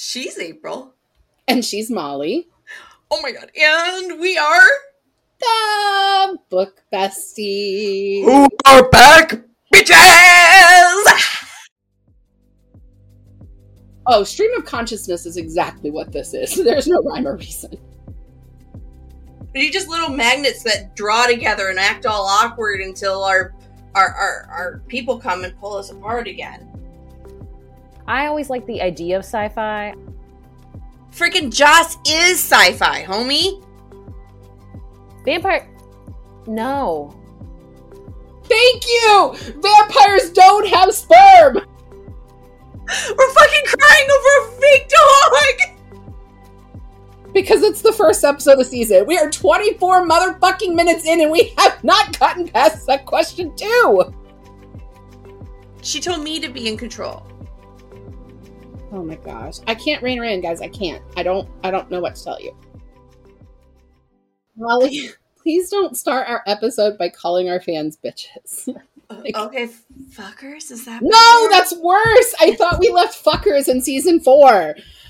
She's April. And she's Molly. Oh my god. And we are the book bestie. Who are back, bitches? Oh, stream of consciousness is exactly what this is. There's no rhyme or reason. Are you just little magnets that draw together and act all awkward until our our, our, our people come and pull us apart again? I always like the idea of sci-fi. Freaking Joss is sci-fi, homie. Vampire. No. Thank you! Vampires don't have sperm! We're fucking crying over a fake dog! Because it's the first episode of the season. We are 24 motherfucking minutes in and we have not gotten past that question two! She told me to be in control. Oh my gosh. I can't rein her in, guys. I can't. I don't I don't know what to tell you. Molly, please don't start our episode by calling our fans bitches. like, okay, fuckers, is that No, better? that's worse. I thought we left fuckers in season 4.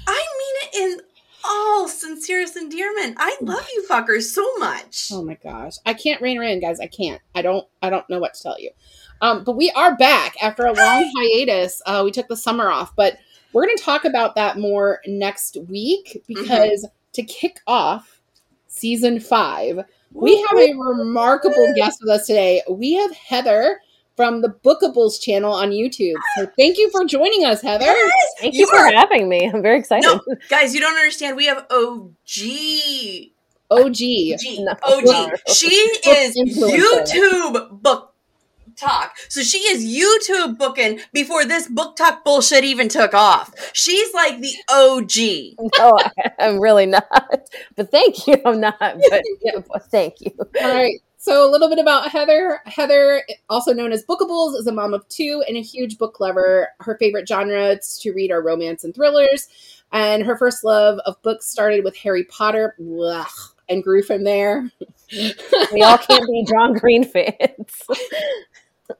I mean it in all sincerest endearment. I love you fuckers so much. Oh my gosh. I can't rein her in, guys. I can't. I don't I don't know what to tell you. Um, but we are back after a long hiatus. Uh, we took the summer off, but we're going to talk about that more next week mm-hmm. because mm-hmm. to kick off season five, we have a remarkable guest with us today. We have Heather from the Bookables channel on YouTube. So thank you for joining us, Heather. Yes, thank you, you for are... having me. I'm very excited. No, guys, you don't understand. We have OG OG. OG. No, OG. She is YouTube book talk. So she is YouTube booking before this BookTok bullshit even took off. She's like the OG. No, oh, I'm really not. But thank you. I'm not. But yeah, thank you. All right. So a little bit about Heather. Heather, also known as Bookables, is a mom of two and a huge book lover. Her favorite genres to read are romance and thrillers. And her first love of books started with Harry Potter. Blah, and grew from there. we all can't be John Green fans.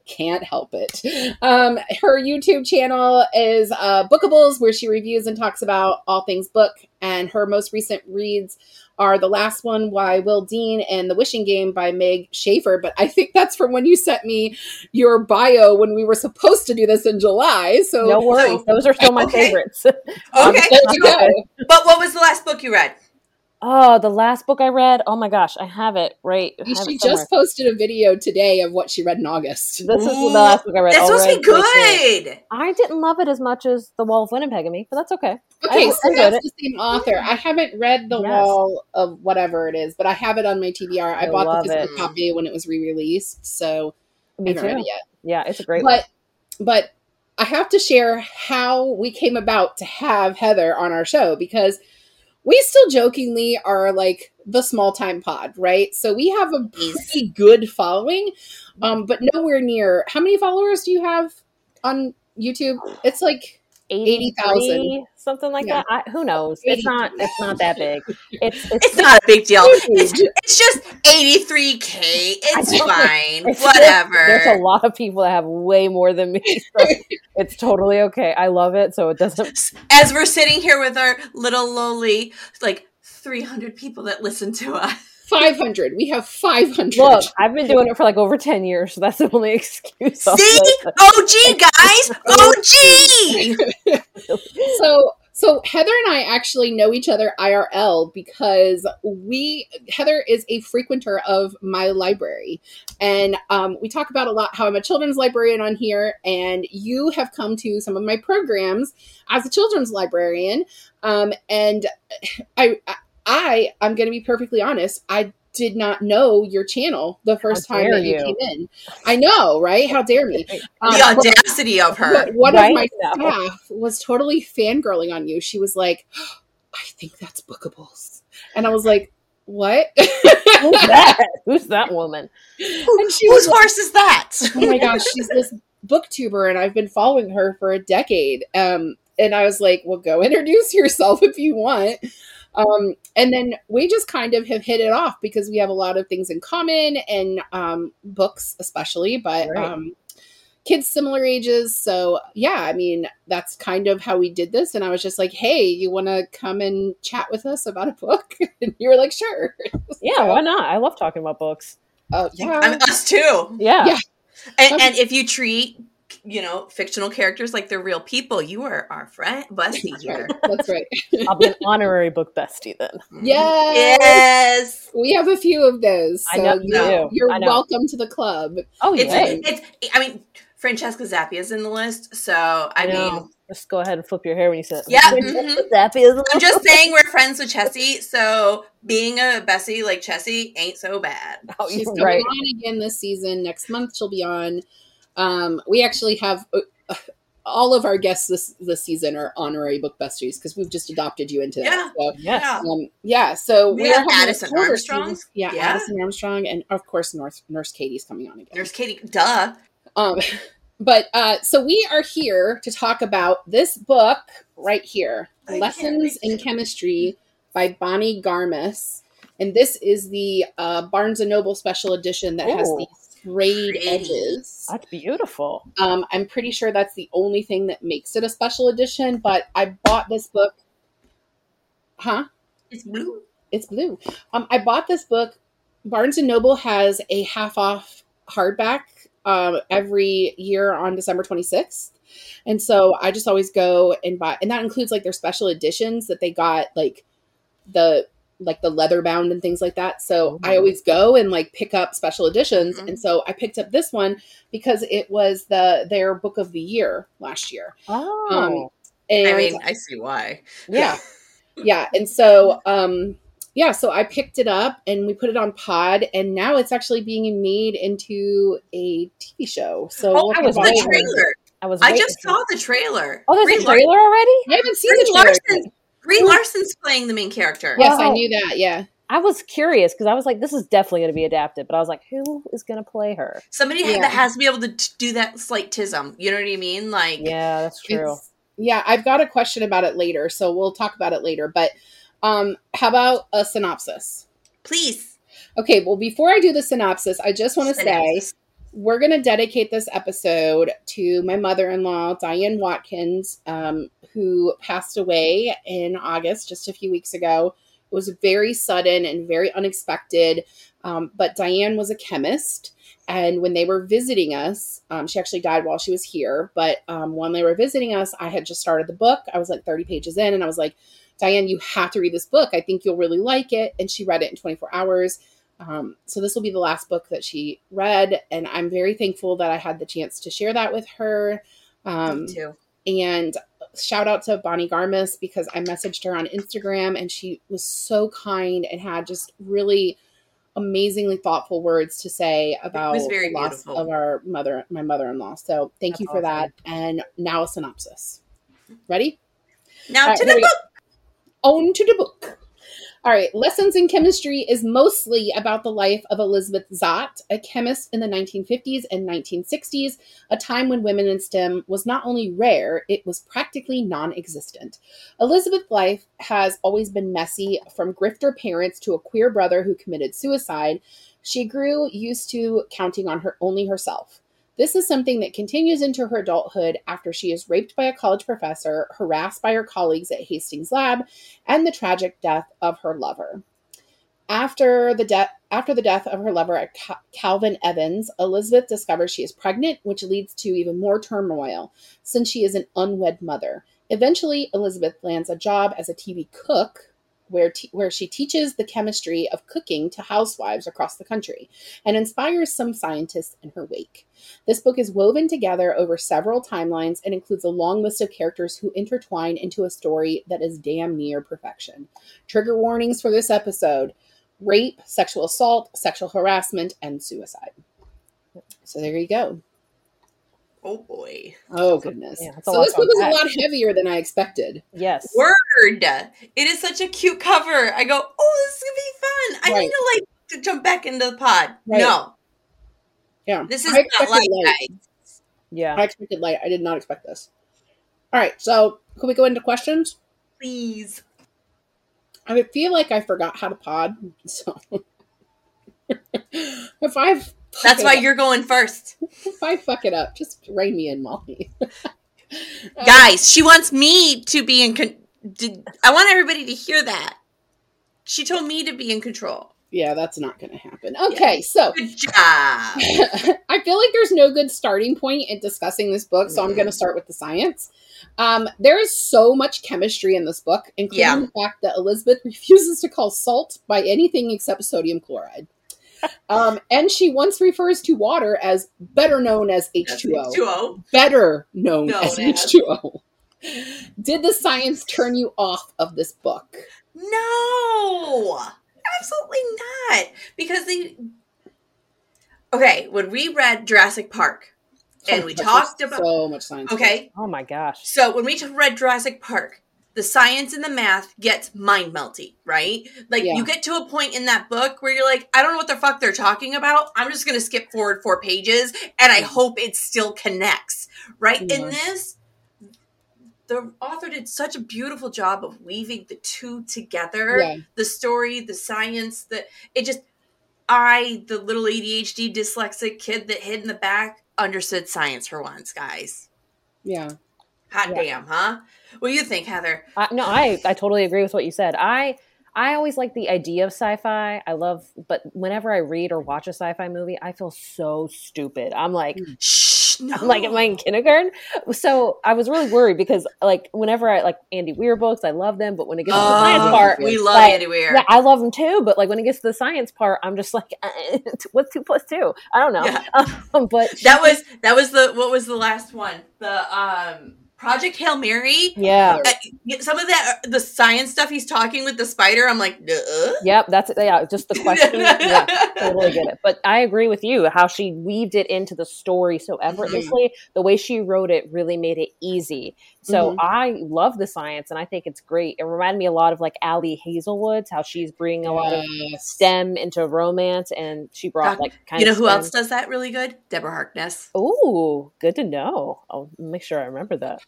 can't help it. Um, her YouTube channel is uh, Bookables, where she reviews and talks about all things book. And her most recent reads are the last one by Will Dean and The Wishing Game by Meg Shaffer. But I think that's from when you sent me your bio when we were supposed to do this in July. So no worries, those are still my okay. favorites. okay, but what was the last book you read? Oh, the last book I read. Oh my gosh, I have it right. Have she it just posted a video today of what she read in August. This is the last book I read. It's supposed to be good. I didn't love it as much as The Wall of Winnipeg and me, but that's okay. Okay, I, so that's it. the same author. I haven't read The yes. Wall of whatever it is, but I have it on my TBR. I, I bought the physical it. copy when it was re-released, so me I haven't too. yet. Yeah, it's a great but, one. But I have to share how we came about to have Heather on our show because – we still jokingly are like the small time pod, right? So we have a pretty good following, um, but nowhere near. How many followers do you have on YouTube? It's like 80,000 something like yeah. that. I, who knows? It's not it's not that big. It's it's, it's not a big deal. It's, it's just 83k. It's fine. It's Whatever. Just, there's a lot of people that have way more than me. So it's totally okay. I love it so it doesn't As we're sitting here with our little lowly like 300 people that listen to us. 500. We have 500. Look, I've been doing it for like over 10 years, so that's the only excuse. See? OG, guys! OG! so, so Heather and I actually know each other IRL because we Heather is a frequenter of my library, and um, we talk about a lot how I'm a children's librarian on here, and you have come to some of my programs as a children's librarian, um, and I, I I, I'm going to be perfectly honest, I did not know your channel the first time that you, you, came in. I know, right? How dare me? Um, the audacity of her. One right? of my staff was totally fangirling on you. She was like, oh, I think that's bookables. And I was like, what? Who's that? Who's that woman? And she Whose horse is that? oh my gosh, she's this booktuber, and I've been following her for a decade. Um, and I was like, well, go introduce yourself if you want. Um, and then we just kind of have hit it off because we have a lot of things in common and um, books, especially. But right. um, kids similar ages. So yeah, I mean that's kind of how we did this. And I was just like, hey, you want to come and chat with us about a book? And you were like, sure. Yeah, why not? I love talking about books. Oh yeah, I mean, us too. Yeah. Yeah. And, and if you treat, you know, fictional characters like they're real people, you are our friend, bestie that's here. right. That's right. I'll be an honorary book bestie then. Mm-hmm. Yes. Yes. We have a few of those. I know you you're, do. you're I know. welcome to the club. Oh It's, yeah. it's, I mean, Francesca Zappia's in the list, so I know. mean, just go ahead and flip your hair when you say it. Yeah, Francesca mm-hmm. Zappi is I'm just saying we're friends with Chessie, so being a Bessie like Chessie ain't so bad. Oh, She's you're coming right. on again this season. Next month she'll be on. Um, we actually have uh, all of our guests this this season are honorary book besties because we've just adopted you into Yeah. that. So, Yes. Yeah. um, yeah. So We we're have having a Addison Armstrong. Yeah, Yeah. Addison Armstrong, and of course Nurse Nurse Katie's coming on again. Nurse Katie, duh. Um, but uh, so we are here to talk about this book right here, I Lessons in. Chemistry by Bonnie Garmus, and this is the uh, Barnes and Noble special edition that has Ooh. These frayed edges. That's beautiful. Um, I'm pretty sure that's the only thing that makes it a special edition. But I bought this book. Huh? It's blue. It's blue. Um, I bought this book. Barnes and Noble has a half off hardback um, every year on December 26th. And so I just always go and buy, and that includes like their special editions that they got, like the like the leather bound and things like that. So I Mhm. always go and like pick up special editions. Mhm. And so I picked up this one because it was the their book of the year last year. Oh, And I mean, I see why. yeah yeah and so um yeah so i picked it up and we put it on pod and now it's actually being made into a tv show so Oh, we'll I was The trailer. I was. I just saw the trailer. Oh, there's Brie a trailer already. i haven't seen Brie the trailer Larson. Brie Larson's playing the main character. yes i knew that yeah I was curious because I was like, this is definitely going to be adapted, but I was like, who is going to play her? Somebody Yeah. that has to be able to t- do that slight tism. You know what I mean? Like, Yeah, that's true. Yeah i've got a question about it later so we'll talk about it later but um how about a synopsis please. okay well before i do the synopsis i just want to say Synopsis. We're going to dedicate this episode to my mother-in-law diane watkins um, who passed away in august just a few weeks ago. It was very sudden and very unexpected um, but diane was a chemist and when they were visiting us um, she actually died while she was here but um, when they were visiting us i had just started the book. I was like 30 pages in and i was like diane you have to read this book. I think you'll really like it. And she read it in 24 hours um, so this will be the last book that she read, and I'm very thankful that I had the chance to share that with her. Um, Me too. and shout out to Bonnie Garmus because I messaged her on Instagram, and she was so kind and had just really amazingly thoughtful words to say about very the loss beautiful. of our mother, my mother-in-law. So thank That's you for that. And now a synopsis. Ready? Now right, to the book. On to the book. All right, Lessons in Chemistry is mostly about the life of Elizabeth Zott, a chemist in the 1950s and 1960s, a time when women in STEM was not only rare, it was practically non existent. Elizabeth's life has always been messy, from grifter parents to a queer brother who committed suicide. She grew used to counting on her only herself. This is something that continues into her adulthood after she is raped by a college professor, harassed by her colleagues at Hastings Lab, and the tragic death of her lover. After the death after the death of her lover Cal- Calvin Evans, Elizabeth discovers she is pregnant, which leads to even more turmoil since she is an unwed mother. Eventually, Elizabeth lands a job as a TV cook where, where she teaches the chemistry of cooking to housewives across the country and inspires some scientists in her wake. This book is woven together over several timelines and includes a long list of characters who intertwine into a story that is damn near perfection. Trigger warnings for this episode rape, sexual assault, sexual harassment, and suicide. So there you go. Oh boy. Oh, goodness. Yeah, so this to book is a lot heavier than I expected. Yes. Word. It is such a cute cover. I go, oh, this is gonna be fun. I Right. need to like to jump back into the pod. Right. No, Yeah. this is I not expected like light. Yeah. I expected light. I did not expect this. All right. So can we go into questions? Please. I feel like I forgot how to pod. So if I've That's why you're going first. If I fuck it up, just rein me in, Molly. Guys, she wants me to be in con- did, I want everybody to hear that. She told me to be in control. Yeah, that's not going to happen. Okay, so Good job. I feel like there's no good starting point in discussing this book, so I'm going to start with the science. Um, there is so much chemistry in this book, including Yeah. the fact that Elizabeth refuses to call salt by anything except sodium chloride. Um, and she once refers to water as better known as H2O. H2O. Better known Known as as. H2O. Did the science turn you off of this book? No, absolutely not. Because they. Okay, when we read Jurassic Park, and we talked about. so much science. Okay, Oh my gosh. so when we t- read Jurassic Park, the science and the math gets mind melty, right? Like Yeah. you get to a point in that book where you're like, I don't know what the fuck they're talking about. I'm just gonna skip forward four pages, and I mm. hope it still connects, right? In this, the author did such a beautiful job of weaving the two together Yeah. the story, the science, that it just I, the little ADHD dyslexic kid that hid in the back, understood science for once, guys. Yeah. Hot Yeah. damn, huh? What do you think, Heather? I, no, I I totally agree with what you said. I I always like the idea of sci-fi. I love, but whenever I read or watch a sci-fi movie, I feel so stupid. I'm like, Shh, no. I'm like, am I in kindergarten? So I was really worried because, like, whenever I like Andy Weir books, I love them, but when it gets to the science Oh, part, we love like, Andy Weir. yeah, I love them too. But like when it gets to the science part, I'm just like, what's two plus two? I don't know. Yeah. but that was that was the what was the last one? The um Project Hail Mary. yeah. Uh, some of that the science stuff he's talking with the spider, I'm like, Duh. Yep, that's yeah, just the question. yeah, totally get it. But I agree with you how she weaved it into the story so effortlessly. The way she wrote it really made it easy. So Mhm. I love the science and I think it's great. It reminded me a lot of like Ali Hazelwood's how she's bringing a lot of STEM into romance and she brought Doc, like kind You know who STEM. else does that really good? Deborah Harkness. Ooh, good to know. I'll make sure I remember that.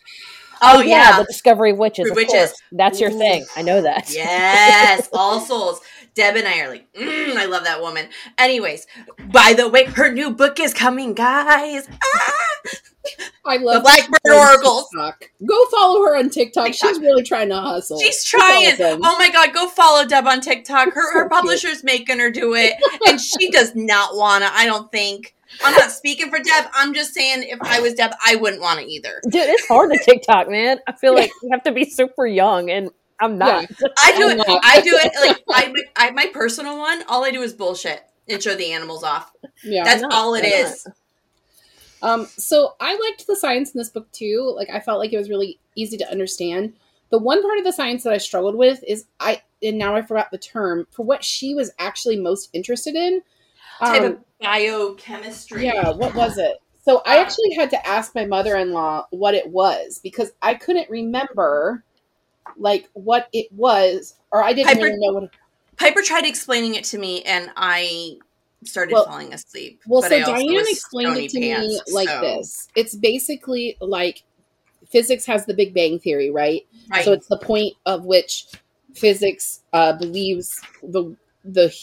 Oh, yeah. the Discovery of Witches. Of witches. course. That's your Ooh. thing. I know that. Yes, all souls. Deb and I are like, mm, I love that woman. Anyways, by the way, her new book is coming, guys. Ah! I love Blackbird her on Oracles. Go follow her on TikTok. TikTok. She's really trying to hustle. She's trying. Oh my god, go follow Deb on TikTok. Her So her cute. publisher's making her do it, and she does not wanna. I don't think. I'm not speaking for Deb. I'm just saying, if I was Deb, I wouldn't want to either. Dude, it's hard to TikTok, man. I feel like you have to be super young, and I'm not. I do I'm it. not. I do it like I, I. My personal one. All I do is bullshit and show the animals off. yeah. That's not? all it Why is. Um, so I liked the science in this book too. Like I felt like it was really easy to understand. The one part of the science that I struggled with is I and now I forgot the term for what she was actually most interested in. Type Um, of biochemistry. yeah, what was it? So I Uh, actually had to ask my mother-in-law what it was because I couldn't remember like what it was or I didn't Hyper- really know what it Piper tried explaining it to me, and I started Well- falling asleep. Well, so Diane explained it to me like so- this. It's basically like physics has the Big Bang theory, right? Right. So it's the point of which physics uh, believes the the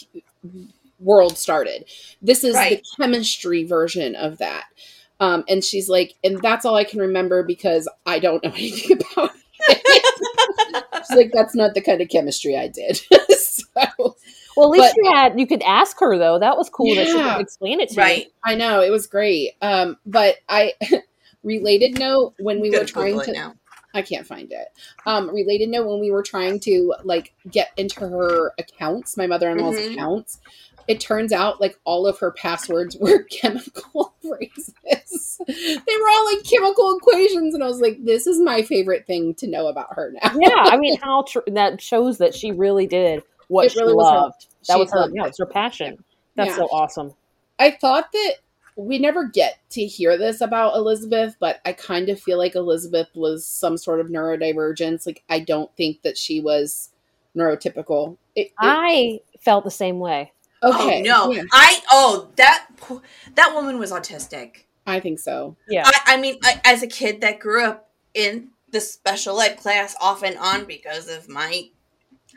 world started. This is Right. the chemistry version of that. Um, and she's like, and that's all I can remember because I don't know anything about it. she's like, that's not the kind of chemistry I did. so Well, at least But- you had you could ask her though. That was cool that she Yeah. could explain it to you. right. I know it was great. Um, but I related note when we were Gonna trying to now. I can't find it. Um, related note when we were trying to like get into her accounts, my mother-in-law's Mhm. accounts, it turns out like all of her passwords were chemical phrases. they were all like chemical equations, and I was like, "This is my favorite thing to know about her now." Yeah, I mean, how tr- that shows that she really did what It she really was her- loved. that she was her. loved Yeah, it's her passion. That's Yeah. so awesome. I thought that we never get to hear this about Elizabeth, but I kind of feel like Elizabeth was some sort of neurodivergence. Like I don't think that she was neurotypical. It, it- I felt the same way. Okay, Oh no! yeah, I oh that that woman was autistic. I think so. Yeah, I, I mean, I, as a kid that grew up in the special ed class off and on because of my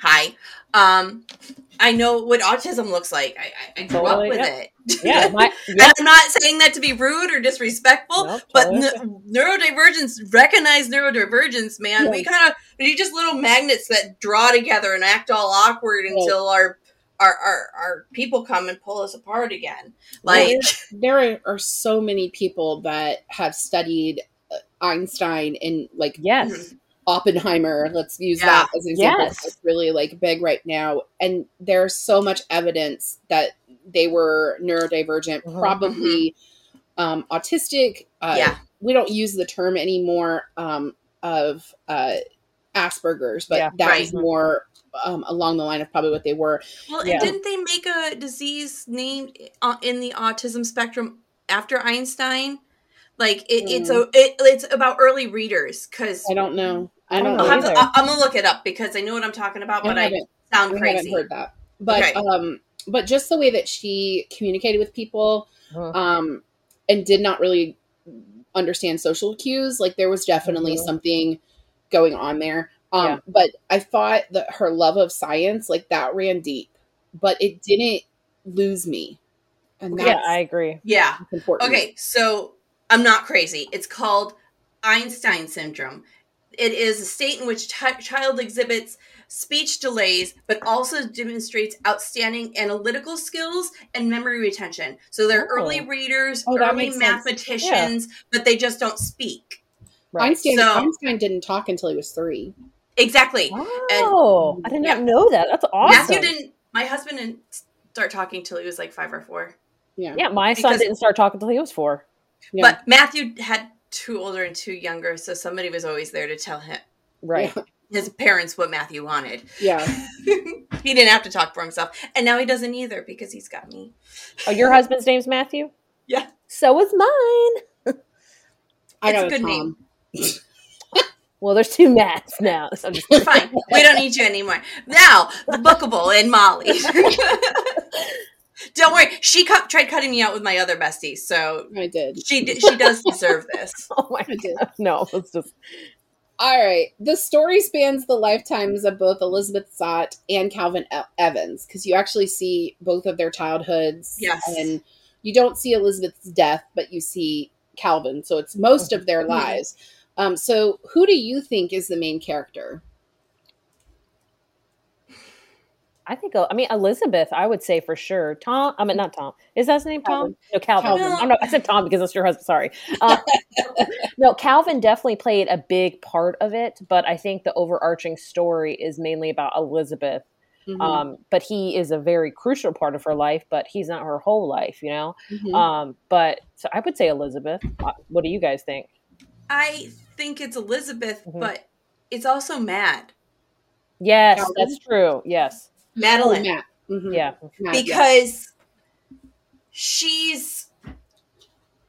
high, Um, I know what autism looks like. I, I, I grew Totally, up with yeah. it. Yeah, my, And. I'm not saying that to be rude or disrespectful, Nope, but totally. n- neurodivergence, recognize neurodivergence, man. We kind of we just little magnets that draw together and act all awkward until our, our our our people come and pull us apart again. Like, there are, are so many people that have studied uh, Einstein and like yes. Oppenheimer. Let's use Yeah. that as an example. Yes. It's really like big right now, and there's so much evidence that they were neurodivergent, Mhm. probably um, autistic. Uh, Yeah. we don't use the term anymore um, of uh, Asperger's, but Yeah. that Right. was more um, along the line of probably what they were. well, Yeah. and didn't they make a disease named uh, in the autism spectrum after Einstein? Like it, it's a it, it's about early readers because I don't know. I I don't don't know. know I'll have to, either. I- I'm gonna look it up because I know what I'm talking about, but I I, haven't, sound I crazy. haven't heard that. But Okay. um, but just the way that she communicated with people, Mhm. um, and did not really understand social cues. Like there was definitely Mhm. something going on there. Um, Yeah. but I thought that her love of science, like that, ran deep, but it didn't lose me, and that's Yeah, I agree. Yeah. important. Okay, so I'm not crazy. It's called Einstein syndrome. It is a state in which chi- child exhibits speech delays, but also demonstrates outstanding analytical skills and memory retention. So they're Oh. early readers, Oh, that early makes sense. mathematicians, but they just don't speak. Right. Einstein, So- Einstein didn't talk until he was three. Exactly. Oh, I did not Yeah. know that. That's awesome. Matthew didn't. My husband didn't start talking till he was like five or four. Yeah, Yeah, my son didn't start talking until he was four. Yeah. But Matthew had two older and two younger, so somebody was always there to tell him Right. his parents what Matthew wanted. yeah. he didn't have to talk for himself, and now he doesn't either because he's got me. Oh, your husband's name's Matthew? Yeah. So is mine. I It's a got a, good Tom. name. Well, there's two Matts now. So I'm just Fine, we don't need you anymore. Now the bookable and Molly. don't worry, she cut, tried cutting me out with my other besties, so I did. she d- she does deserve this. oh my god. No, it's just All right. The story spans the lifetimes of both Elizabeth Zott and Calvin Evans because you actually see both of their childhoods. Yes. And you don't see Elizabeth's death, but you see Calvin. So it's most oh, of their lives. Um, so who do you think is the main character? I think I mean Elizabeth, I would say for sure. Tom I mean not Tom. Is that his name Tom? No, Calvin. Calvin. I'm not, I said Tom because that's your husband. Sorry. Uh, no, Calvin definitely played a big part of it, but I think the overarching story is mainly about Elizabeth. Mhm. Um, but he is a very crucial part of her life, but he's not her whole life, you know? Mhm. Um, but so I would say Elizabeth. Uh, What do you guys think? I think it's Elizabeth, Mhm. but it's also Mad Yes, Calvin? that's true. Yes. Oh, Madeline Matt. Mhm. Yeah. Because she's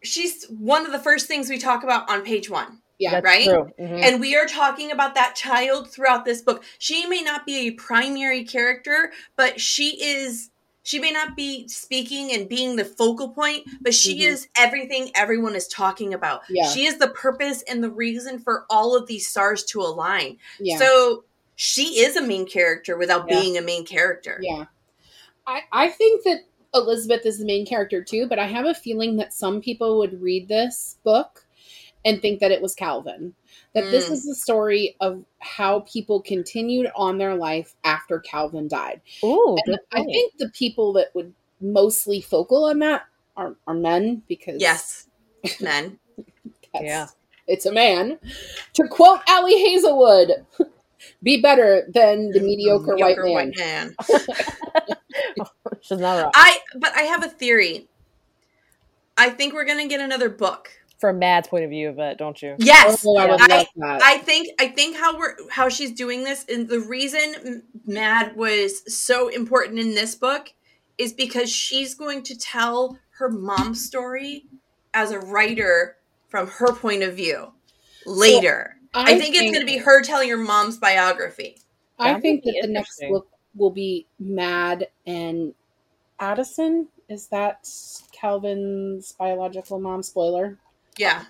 she's one of the first things we talk about on page one. Yeah. That's right? true. Mhm. And we are talking about that child throughout this book. She may not be a primary character, but she is she may not be speaking and being the focal point, but she Mhm. is everything everyone is talking about. Yeah. She is the purpose and the reason for all of these stars to align. Yeah. So she is a main character without Yeah. being a main character. Yeah. I, I think that Elizabeth is the main character too, but I have a feeling that some people would read this book and think that it was Calvin. That this Mm. is the story of how people continued on their life after Calvin died. Ooh, And good I think the people that would mostly focal on that are, are men because Yes. Men. that's- Yeah. it's a man. To quote Ali Hazelwood, be better than the mediocre, white man. man. She's not wrong. I but I have a theory. I think we're gonna get another book. From Mad's point of view of it, don't you? Yes. Oh, I would I- love that. I think I think how we're how she's doing this and the reason Mad was so important in this book is because she's going to tell her mom's story as a writer from her point of view later. I, think, it's going to be her telling her mom's biography. I That think that the next book will be Mad and Addison. Is that Calvin's biological mom? Spoiler. Yeah,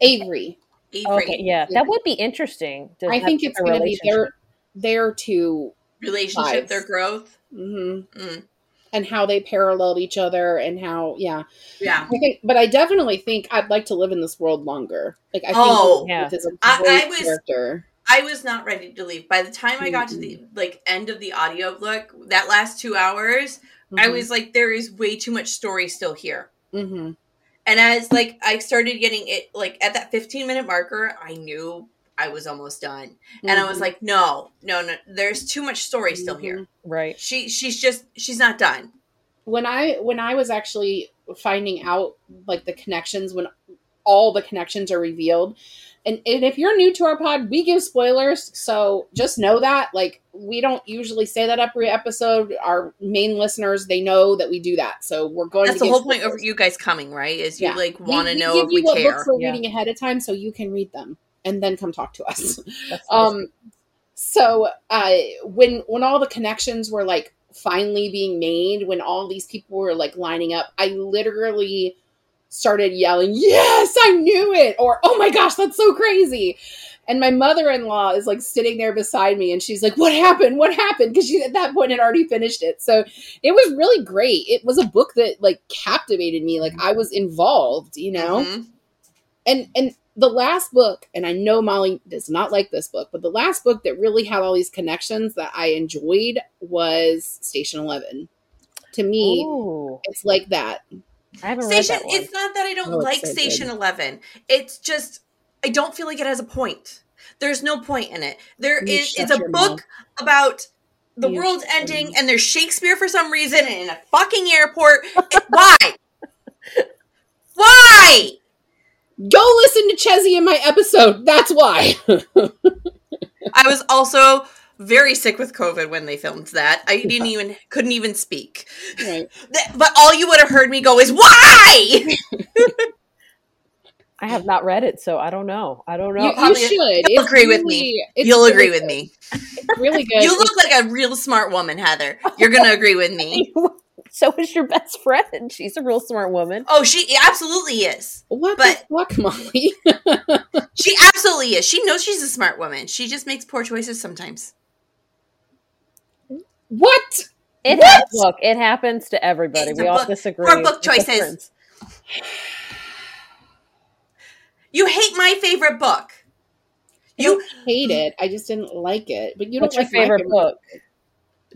Avery. Avery. Okay, yeah, that would be interesting. to I think it's going to be relationship. their their two Relationship, Lives. their growth. hmm Mm. and how they paralleled each other and how yeah Yeah. I think, but I definitely think I'd like to live in this world longer. Like I think Oh, yeah. Elizabeth is a I- I was- character. I was not ready to leave. By the time I got to the like end of the audio book, that last two hours, I Mhm. was like, there is way too much story still here. Mhm. And as like I started getting it like at that 15 minute marker, I knew I was almost done. And I was Mhm. like, no, no, no, there's too much story still here. Mhm. Right. She she's just she's not done. when I when I was actually finding out like the connections when all the connections are revealed. And, and if you're new to our pod, we give spoilers, so just know that. Like, we don't usually say that every episode. Our main listeners, they know that we do that, so we're going. That's to the give whole point of you guys coming, right? Is you Yeah. like want to know if you we what care. books we're Yeah. reading ahead of time, so you can read them and then come talk to us. Um so uh when when all the connections were like finally being made when all these people were like lining up i literally started yelling yes i knew it! or oh my gosh that's so crazy! And my mother-in-law is like sitting there beside me and she's like what happened? What happened? Because she at that point had already finished it. So it was really great. It was a book that like captivated me. Like i was involved you know? Mhm. and and the last book and i know molly does not like this book but the last book that really had all these connections that i enjoyed was station 11 to me Ooh, it's like that Station read that one. it's not that I don't Oh, like so Station good. 11. It's just I don't feel like it has a point. There's no point in it. There You is it's a book mouth. about the You world ending mouth. and there's Shakespeare for some reason in a fucking airport. Why? Why? go listen to Chessie in my episode that's why I was also very sick with COVID when they filmed that. I didn't even couldn't even speak. right But all you would have heard me go is why? I have not read it, so I don't know. I don't know. You, you should You'll It's agree with me. You'll really agree with me. It's really good You look like a real smart woman, Heather. You're gonna agree with me. so is your best friend. She's a real smart woman. Oh, she absolutely is. what but- fuck molly She absolutely is. She knows she's a smart woman. She just makes poor choices sometimes. What It What? look, it happens to everybody. It's we all book- disagree. book choices. You hate my favorite book. You hate it i just didn't like it but you What's don't your like my favorite book?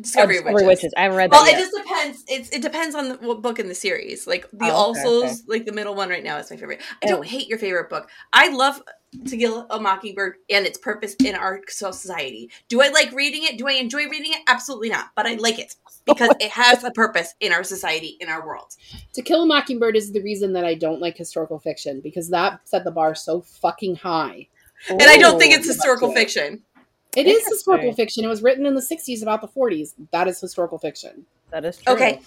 Discovery, Oh, Discovery Witches. Witches. I haven't read that Well, it yet. just depends. It's it depends on the what book in the series. Like the Oh, okay, All Souls, okay. like the middle one right now is my favorite. I Oh. don't hate your favorite book. I love To Kill a Mockingbird and its purpose in our society. Do I like reading it? Do I enjoy reading it? Absolutely not. But I like it oh, because it has a purpose in our society, in our world. To Kill a Mockingbird is the reason that I don't like historical fiction because that set the bar so fucking high. And I don't think oh, it's historical fiction. It is historical fiction. It was written in the 60s about the 40s. That is historical fiction. that is true. Okay.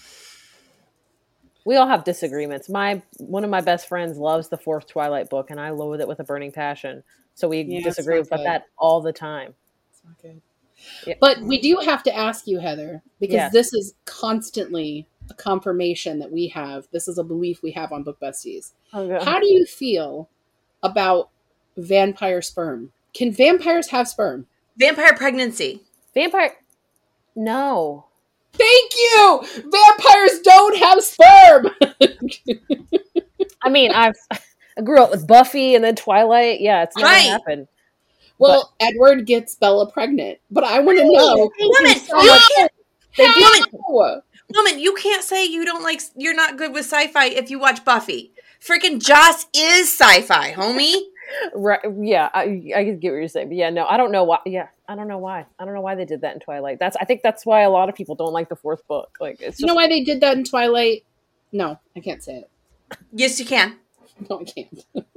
We all have disagreements. My one of my best friends loves the fourth Twilight book, and I loathe it with a burning passion. So we Yeah, disagree about good. that all the time. It's not good. Yeah. But we do have to ask you, Heather, because Yes. this is constantly a confirmation that we have. This is a belief we have on Book Besties. Oh, okay. How do you feel about vampire sperm? Can vampires have sperm? Vampire pregnancy. Vampire? No. Thank you! Vampires don't have sperm! I mean, I've I grew up with Buffy and then Twilight. Yeah, it's never Right. happened. well, Edward gets Bella pregnant, but I want to know. Woman, So you much- can't, They do. How? woman, you can't say you don't like you're not good with sci-fi if you watch Buffy. Freaking Joss is sci-fi, homie. Right? Yeah, I, I get what you're saying. But yeah, no, I don't know why. Yeah, I don't know why. I don't know why they did that in Twilight. That's I think that's why a lot of people don't like the fourth book. Like it's You know why they did that in Twilight? No, I can't say it. Yes, you can. No, I can't.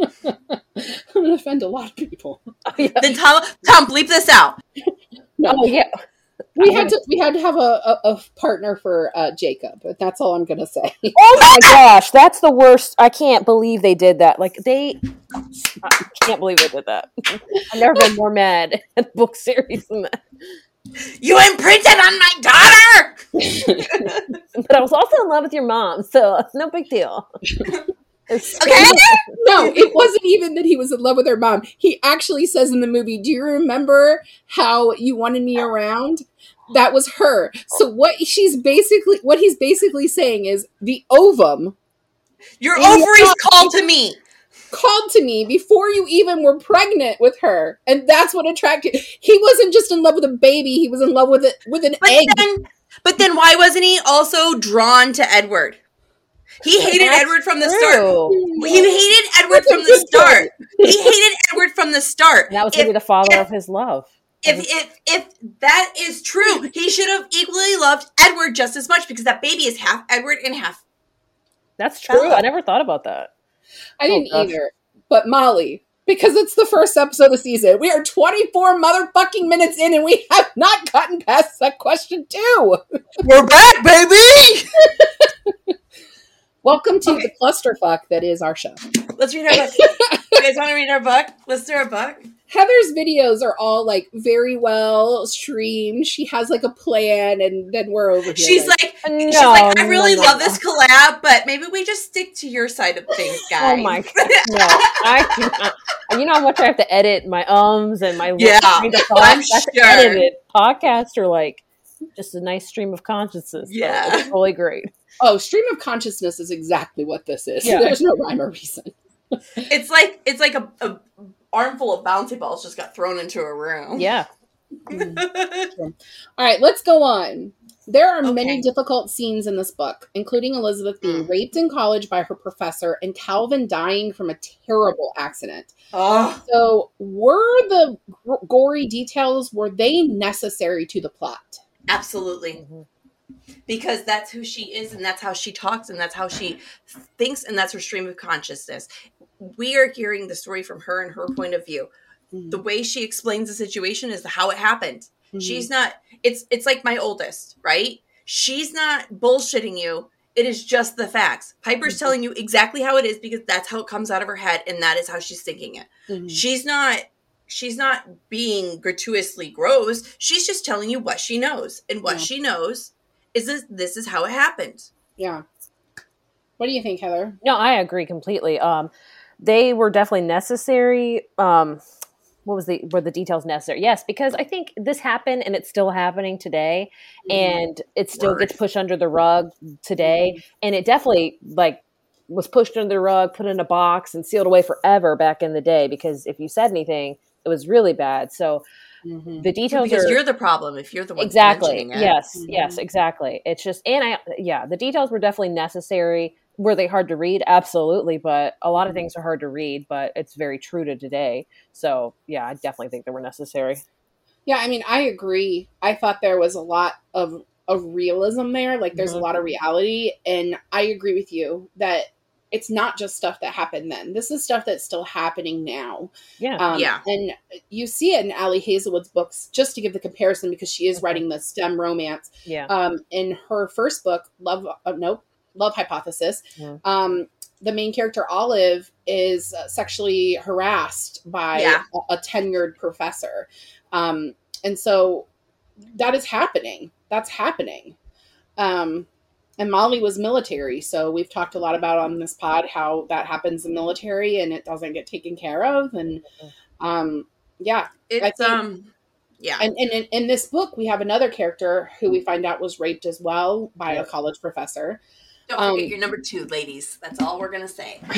I'm going to offend a lot of people. oh, yeah. Then Tom, Tom, bleep this out. No, Oh, yeah. We had to we had to have a, a, a partner for uh, Jacob, but that's all I'm going to say. Oh my gosh, that's the worst. I can't believe they did that. Like they, I can't believe they did that. I've never been more mad at the book series than that. You imprinted on my daughter. But I was also in love with your mom, so it's no big deal. Okay? no, it wasn't even that he was in love with her mom. He actually says in the movie, "Do you remember how you wanted me around?" That was her. So what she's basically what he's basically saying is the ovum Your In your ovaries body. called to me. called to me before you even were pregnant with her, and that's what attracted. He wasn't just in love with a baby; he was in love with it with an But egg. then, but then, why wasn't he also drawn to Edward? He hated That's Edward from the start. True. He hated Edward from the start. He hated Edward from the start. And that was going to be the father if- of his love. if if if that is true, he should have equally loved Edward just as much because that baby is half Edward and half. That's true. Bella. I never thought about that. I oh, didn't Oh, gosh. either. But Molly, because it's the first episode of the season, we are 24 motherfucking minutes in and we have not gotten past that question two. We're back, baby. Welcome to Okay. the clusterfuck that is our show. Let's read our book. you guys want to read our book? Let's do our book. Heather's videos are all like very well streamed. She has like a plan, and then we're over here. She's like, No, she's like, I really no, love no. this collab, but maybe we just stick to your side of things, oh guys. Oh my god! No, I do not. You know how much I have to edit my ums and my Yeah, trying to thoughts? I'm That's sure. edited. Podcasts are like just a nice stream of consciousness. Yeah. it's really great. oh, stream of consciousness is exactly what this is. Yeah. There's no rhyme or reason. It's like it's like a, a armful of bouncy balls just got thrown into a room. Yeah, All right, let's go on. There are many difficult scenes in this book, including Elizabeth being Mm. raped in college by her professor and Calvin dying from a terrible accident. oh, So, were the g- gory details were they necessary to the plot? Absolutely. Mhm. Because that's who she is, and that's how she talks, and that's how she thinks, and that's her stream of consciousness. We are hearing the story from her and her point of view. The way she explains the situation is how it happened. Mhm. She's not it's it's like my oldest, right? She's not bullshitting you. It is just the facts. Piper's Mhm. telling you exactly how it is because that's how it comes out of her head and that is how she's thinking it. She's not she's not being gratuitously gross. She's just telling you what she knows. And what Yeah. she knows is this this is how it happened. yeah. What do you think, Heather? no, I agree completely. Um, they were definitely necessary. Um, what was the were the details necessary? Yes, because I think this happened and it's still happening today, and it still Word. gets pushed under the rug today, and it definitely like was pushed under the rug, put in a box, and sealed away forever back in the day. Because if you said anything, it was really bad. So Mhm. the details because are you're the problem if you're the one exactly yes Mhm. yes exactly it's just and i yeah the details were definitely necessary were they hard to read absolutely but a lot of things are hard to read but it's very true to today so yeah i definitely think they were necessary Yeah, I mean, I agree. I thought there was a lot of of realism there. Like, there's Mhm. a lot of reality, and I agree with you that it's not just stuff that happened then. This is stuff that's still happening now. yeah Um, Yeah. and you see it in Ali Hazelwood's books. Just to give the comparison, because she is Okay. writing the STEM romance. yeah Um, in her first book, Love, uh, nope, Love Hypothesis. Yeah. Um, the main character Olive is uh, sexually harassed by Yeah. a, a tenured professor, um, and so that is happening. That's happening. Um, and Molly was military, so we've talked a lot about on this pod how that happens in military and it doesn't get taken care of, and um, yeah, It's think- um yeah. and, and in, in this book, we have another character who we find out was raped as well by a college professor. Don't forget um, your number two, ladies. That's all we're gonna say.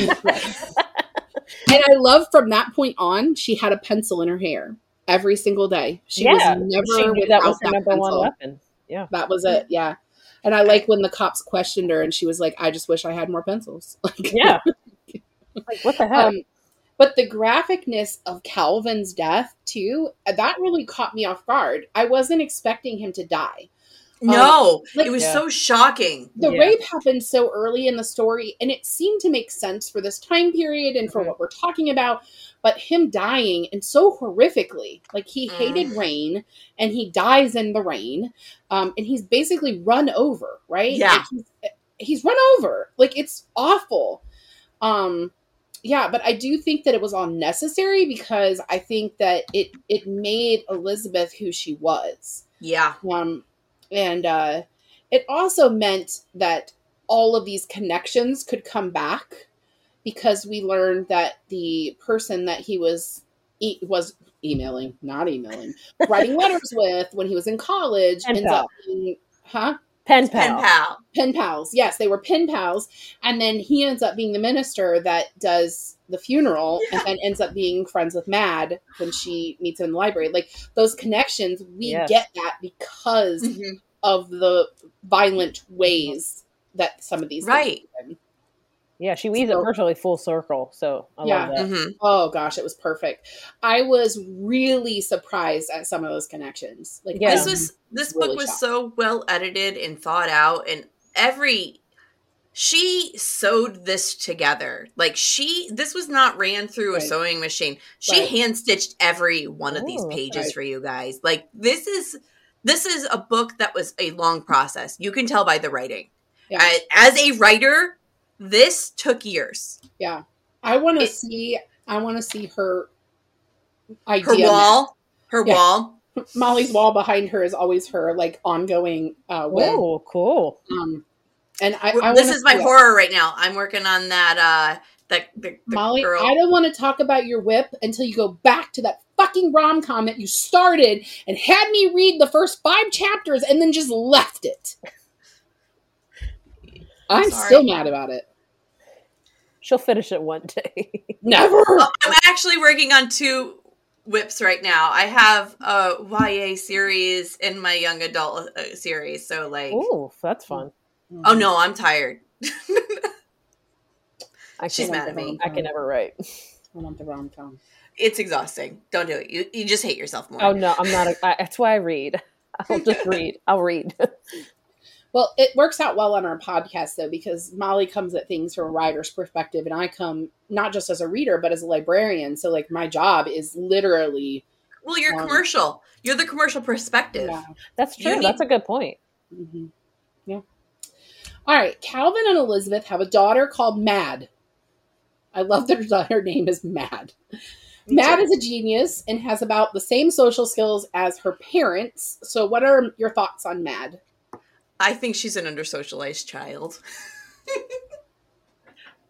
And I love from that point on, she had a pencil in her hair every single day. She Yeah, was never she knew without that was her number one pencil. weapon yeah That was it. Yeah. And I like when the cops questioned her and she was like, I just wish I had more pencils. Like, yeah like what the hell? Um, but the graphicness of Calvin's death, too, that really caught me off guard. I wasn't expecting him to die. No, like- it was Yeah. so shocking. the Yeah. rape happened so early in the story and it seemed to make sense for this time period and for Mhm. what we're talking about but him dying and so horrifically like he Mm. hated rain and he dies in the rain um, and he's basically run over right Yeah. Like, he's, he's run over like it's awful um yeah but i do think that it was all necessary because i think that it it made elizabeth who she was Yeah. um, and uh, it also meant that all of these connections could come back because we learned that the person that he was e- was emailing, not emailing, writing letters with when he was in college Pen ends pal. up being, huh? Pen Pen pal. pal. Pen pals. Yes, they were pen pals. And then he ends up being the minister that does the funeral Yeah. and then ends up being friends with Mad when she meets him in the library. Like those connections, we Yes. get that because Mhm. of the violent ways that some of these things Right. Happen. Yeah, she weaves So- it virtually full circle. So I Yeah. love that. Mhm. Oh gosh, it was perfect. I was really surprised at some of those connections. Like Yeah. This was this really book was shocked. so well edited and thought out, and every she sewed this together. Like she, this was not ran through Right. a sewing machine. She Right. hand stitched every one of these pages right. for you guys. Like this is this is a book that was a long process. You can tell by the writing. Yeah. I- As a writer, this took years. yeah. I want to see. I want to see her Her idea. wall, her Yeah. wall. Molly's wall behind her is always her like ongoing uh, web. Oh, cool. Um, and I, I this is my see it. horror right now. I'm working on that. uh That the, the Molly, girl. I don't want to talk about your whip until you go back to that fucking rom com that you started and had me read the first five chapters and then just left it. I'm sorry. still mad about it. She'll finish it one day. Never. Oh, I'm actually working on two whips right now. I have a YA series and my young adult uh, series. So like, Ooh, that's fun. oh no, I'm tired. I She's mad at me. I can never write. I want the rom com. It's exhausting. Don't do it. You you just hate yourself more. Oh no, I'm not. A, I, that's why I read. I'll just read. I'll read. Well, it works out well on our podcast though because Molly comes at things from a writer's perspective, and I come not just as a reader but as a librarian. So, like, my job is literally Well, you're Um, commercial. You're the commercial perspective. yeah. That's true. need- That's a good point. hmm Yeah. All right. Calvin and Elizabeth have a daughter called Mad. I love that her daughter name is Mad. Mad is a genius and has about the same social skills as her parents. So, what are your thoughts on Mad? I think she's an under socialized child.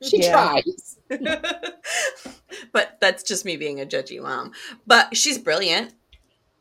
She tries. but that's just me being a judgy mom. But she's brilliant.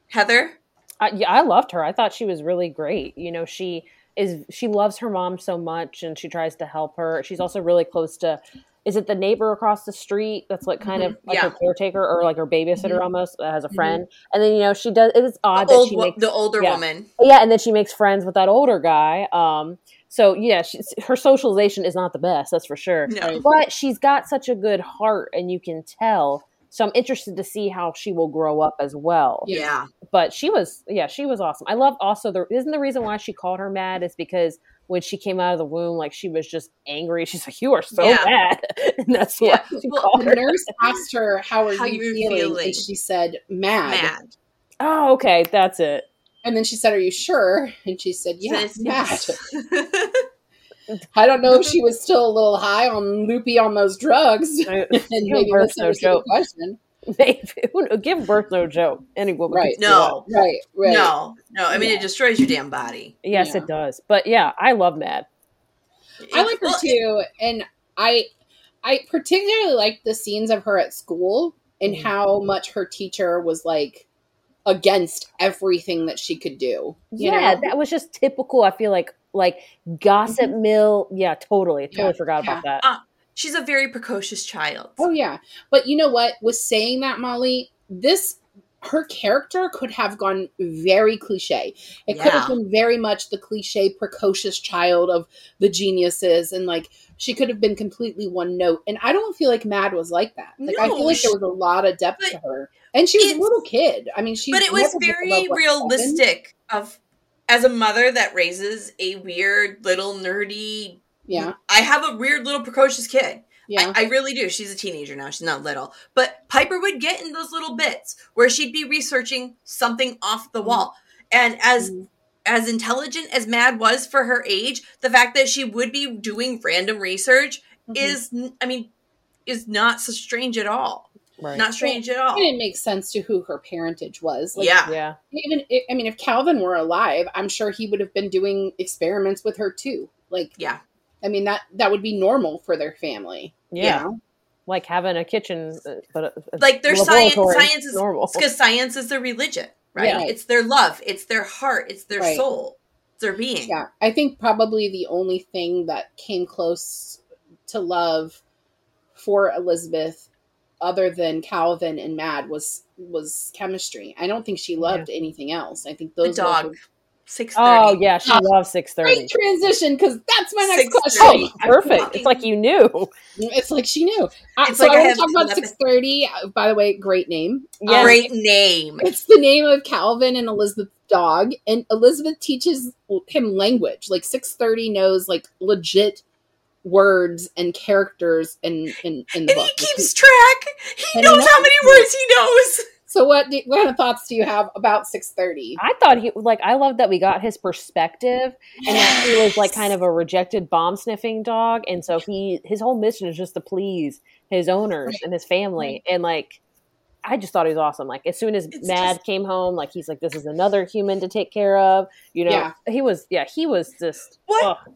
Heather, I, yeah, I loved her. I thought she was really great. You know, she is she loves her mom so much, and she tries to help her. She's also really close to. Is it the neighbor across the street that's like kind of Mhm, like yeah. her caretaker or like her babysitter Mhm. almost that has a Mhm. friend? And then you know she does. It's odd the, that old, she makes the older yeah. woman. yeah, and then she makes friends with that older guy. Um, so yeah, she's, her socialization is not the best, that's for sure. No. But she's got such a good heart, and you can tell. So I'm interested to see how she will grow up as well Yeah. Yeah. but she was yeah she was awesome i love also the isn't the reason why she called her mad is because when she came out of the womb like she was just angry she's like you are so Yeah. mad and that's Yeah. what she Well, called The her nurse asked her, How are How you you feeling? feeling? And she said, Mad. Mad. oh okay that's it And then she said, Are you sure? And she said, Yeah, Says mad. yes. I don't know if she was still a little high on loopy on those drugs. and maybe birth no misunderstood the joke question. Maybe. Give birth no joke any woman Right. can do No. Right, right. No, no. I mean, Yeah. it destroys your damn body. yes Yeah. it does but yeah i love mad I like her too, and I I particularly like the scenes of her at school and Mhm. how much her teacher was like against everything that she could do. You yeah know? that was just typical i feel like like gossip mill yeah totally totally Mm-hmm. Yeah, forgot about that She's a very precocious child. Oh yeah. But you know what? With saying that, Molly, this her character could have gone very cliche. It could have been very much the cliche precocious child of the geniuses and like she could have been completely one note. And I don't feel like Mad was like that. Like I feel like she- there was a lot of depth to her. And she was a little kid. I mean she but it was very above, what, seven? realistic of as a mother that raises a weird little nerdy Yeah. I have a weird little precocious kid. Yeah. I, I really do. She's a teenager now. She's not little. But Piper would get in those little bits where she'd be researching something off the wall. And as Mhm. as intelligent as Mad was for her age, the fact that she would be doing random research Mhm. is I mean is not so strange at all. right Not strange at all. and it makes sense to who her parentage was. Like, yeah. yeah even i mean if calvin were alive i'm sure he would have been doing experiments with her too like Yeah. I mean that that would be normal for their family. Yeah. Like having a kitchen, uh, but a- a like their science science is normal. because science is their religion right Yeah. it's their love it's their heart it's their Right. soul it's their being Yeah, I think probably the only thing that came close to love for Elizabeth, other than Calvin and Mad, was was chemistry. I don't think she loved anything else. I think the dog were six Oh thirty. yeah, she Oh, loves six thirty. great transition because that's my next question. Oh, perfect. It's like you knew. It's like she knew. Uh, It's so like I I want to talk about six thirty. By the way, great name. Yeah. Um, great name It's the name of Calvin and Elizabeth's dog, and Elizabeth teaches him language. Like six thirty knows like legit words and characters in in, in the and book. he keeps track he And knows how many words he knows So what do, what kind of thoughts do you have about six thirty? I thought he like I loved that we got his perspective and that he was like kind of a rejected bomb sniffing dog and so he his whole mission is just to please his owners and his family and like I just thought he was awesome. Like as soon as It's Mad just- came home, like he's like, "This is another human to take care of." You know, Yeah. he was, yeah, he was just What? ugh.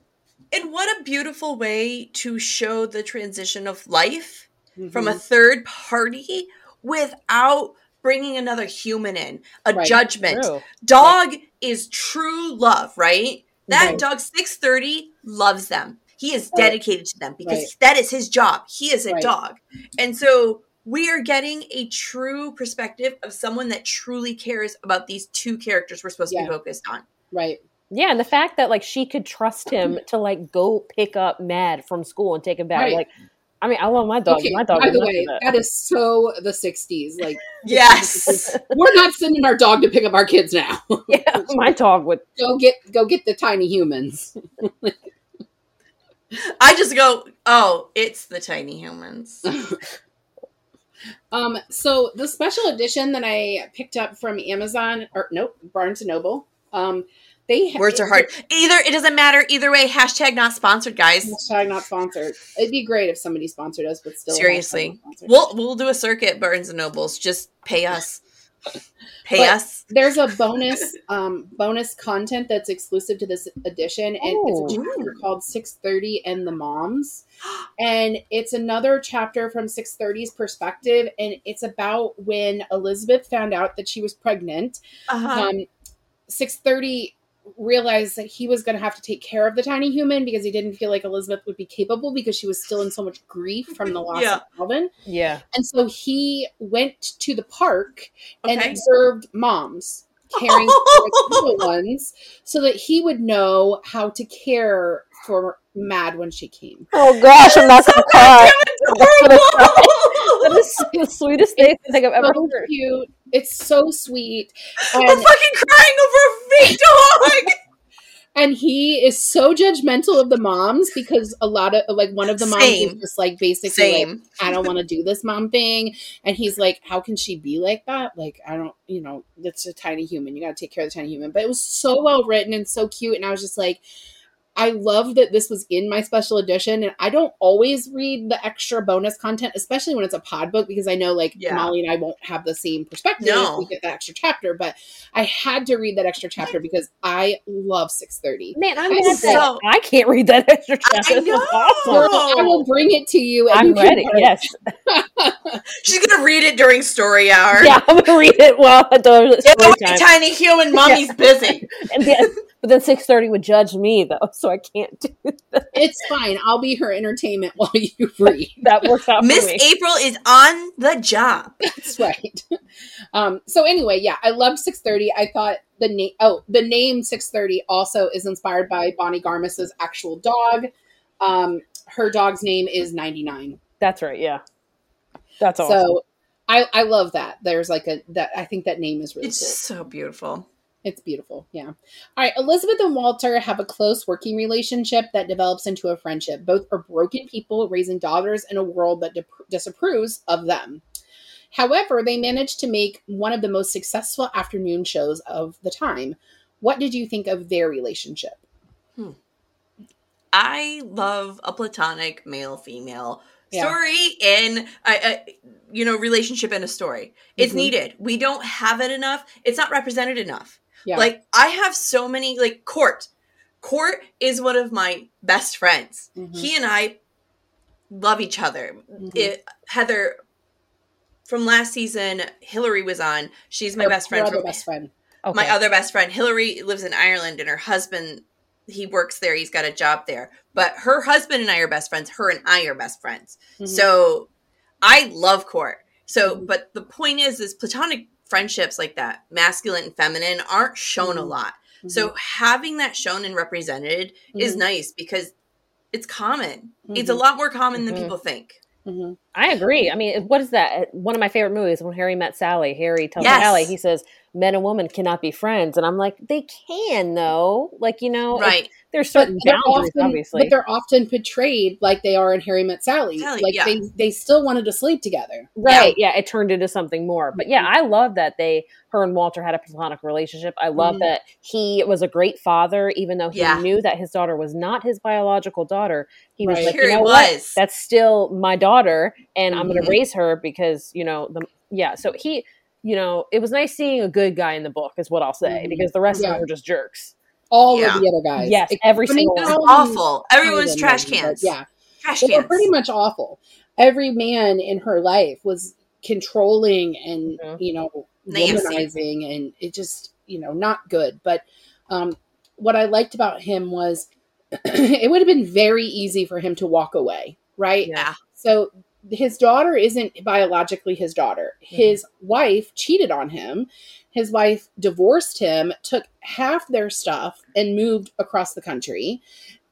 and what a beautiful way to show the transition of life from a Mm-hmm. third party without bringing another human in a Right. judgment true. dog is true love right that Right. dog 630 loves them he is dedicated to them because Right. that is his job he is a Right. dog and so we are getting a true perspective of someone that truly cares about these two characters we're supposed to be focused on right. Yeah, and the fact that like she could trust him to like go pick up Mad from school and take him back. Right. Like, I mean, I love my dog. Okay. my dog. By the way, that. that is so the '60s. Like yes we're not sending our dog to pick up our kids now. yeah, my dog would. go get go get the tiny humans. i just go oh it's the tiny humans Um, so the special edition that I picked up from Amazon or nope, Barnes and Noble. Um, they ha- words are hard either it doesn't matter either way hashtag not sponsored guys Hashtag not sponsored. It'd be great if somebody sponsored us, but still Seriously. We'll we'll do a circuit Barnes and Nobles. Just pay us. Pay But- us. There's a bonus um, bonus content that's exclusive to this edition, and it's a Ooh. chapter called 630 and the Moms. And it's another chapter from 630's perspective, and it's about when Elizabeth found out that she was pregnant. Uh-huh. Um, 630 realized that he was going to have to take care of the tiny human because he didn't feel like Elizabeth would be capable because she was still in so much grief from the loss Yeah. of Calvin. Yeah, And so he went to the park and observed moms caring for the little ones so that he would know how to care for Mad when she came. Oh gosh, I'm not gonna cry. That is the sweetest thing I think I've ever So heard. cute. It's so sweet. I'm And, fucking crying over a fake dog. and he is so judgmental of the moms because a lot of like one of the moms Same. is just like basically like, I don't want to do this mom thing. And he's like, How can she be like that? Like, I don't, you know, that's a tiny human. You got to take care of the tiny human. But it was so well written and so cute. And I was just like, I love that this was in my special edition. And I don't always read the extra bonus content, especially when it's a pod book, because I know like Yeah. Molly and I won't have the same perspective No. if we get that extra chapter. But I had to read that extra chapter because I love 630. Man, I'm I mad so- I can't read that extra chapter. This is know. awesome. I will bring it to you. And I'm you ready. learn. Yes. She's gonna read it during story hour. Yeah, I'm gonna read it while at the story but time. tiny human mommy's busy. Yes, but then six thirty would judge me though, so I can't do that. It's fine. I'll be her entertainment while you read. that. Works out Miss for me. Miss April is on the job. That's right. Um, so anyway, yeah, I loved 630. I thought the name oh, the name 630 also is inspired by Bonnie Garmus's actual dog. Um, her dog's name is 99. That's right. Yeah, that's awesome. So I I love that. There's like a that I think that name is really It's cool. so beautiful. It's beautiful. Yeah. All right. Elizabeth and Walter have a close working relationship that develops into a friendship. Both are broken people raising daughters in a world that dip- disapproves of them. However, they managed to make one of the most successful afternoon shows of the time. What did you think of their relationship? I love a platonic male female Yeah. story in a, a you know relationship in a story. It's Mhm. needed. We don't have it enough. It's not represented enough. Yeah. Like I have so many like court. Court is one of my best friends. Mhm. He and I love each other. Mhm. It, Heather from last season, Hillary was on. She's my best friend from best friend. Okay. my other best friend hillary lives in ireland and her husband he works there he's got a job there but her husband and i are best friends her and i are best friends Mhm. so i love court so Mhm. but the point is is platonic friendships like that masculine and feminine aren't shown a Mhm. lot so having that shown and represented is Mhm. nice because it's common it's a Mhm. lot more common than Mhm. people think Mhm. I agree. I mean, what is that? One of my favorite movies when Harry met Sally. Harry tells Yes. Sally, he says, "Men and women cannot be friends," and I'm like, they can though. Like you know, right there's But certain they're, boundaries, often, obviously. but they're often portrayed like they are in Harry Met Sally. Sally, like yeah. they, they still wanted to sleep together. Right. Yeah. it turned into something more. But yeah, I love that they, her and Walter had a platonic relationship. I love Mhm. that he was a great father, even though he Yeah. knew that his daughter was not his biological daughter. He was Right. like, Here you he know what? That's still my daughter, and I'm going to raise her because, you know, the, yeah. So he, you know, it was nice seeing a good guy in the book, is what I'll say, Mhm. because the rest of them were just jerks. All Yeah. of the other guys. Yes, Ex- every I mean, single one. all of them awful everyone's trash maybe, but cans Yeah. trash They were cans pretty much awful. Every man in her life was controlling and Mhm. you know Nasty. womanizing, and it just you know not good. But um, what I liked about him was it would have been very easy for him to walk away, right? yeah So his daughter isn't biologically his daughter. Mm-hmm. His wife cheated on him. His wife divorced him, took half their stuff, and moved across the country.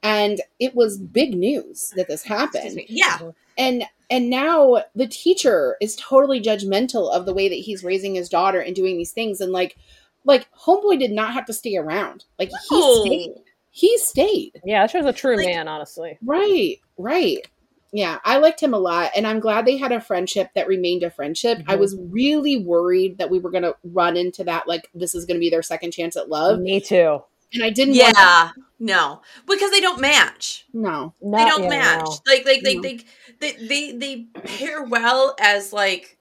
And it was big news that this happened. yeah And and now the teacher is totally judgmental of the way that he's raising his daughter and doing these things. And like like homeboy did not have to stay around. Like he stayed. He stayed. Yeah, that shows a true Like- man, honestly. Right, right. Yeah, I liked him a lot, and I'm glad they had a friendship that remained a friendship. I Mhm. was really worried that we were going to run into that, like this is going to be their second chance at love, Me too. and I didn't. want- Yeah, no, because they don't match. no, They don't yeah, match. no. Like, like, like, No. they, they, they, they pair well as like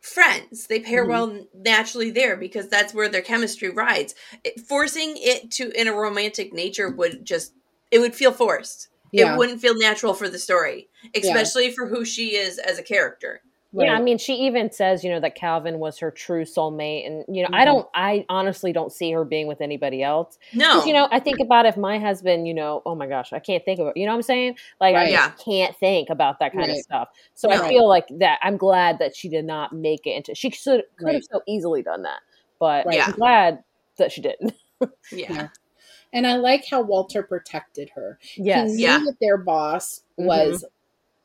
friends. They pair Mhm. well naturally there because that's where their chemistry rides. It, forcing it to in a romantic nature would just it would feel forced. Yeah, It wouldn't feel natural for the story, especially for who she is as a character. Yeah, I mean, she even says, you know, that Calvin was her true soulmate, and you know, I Mhm. don't, I honestly don't see her being with anybody else. No, You know, I think about if my husband, you know, oh my gosh, I can't think of it. You know what I'm saying? Like, I Right. just can't think about that kind of stuff. So No. I feel like that. I'm glad that she did not make it into. She could could have Right. so easily done that, but Yeah. I'm glad that she didn't. yeah, Yeah. And I like how Walter protected her. yes. he knew Yeah. that their boss was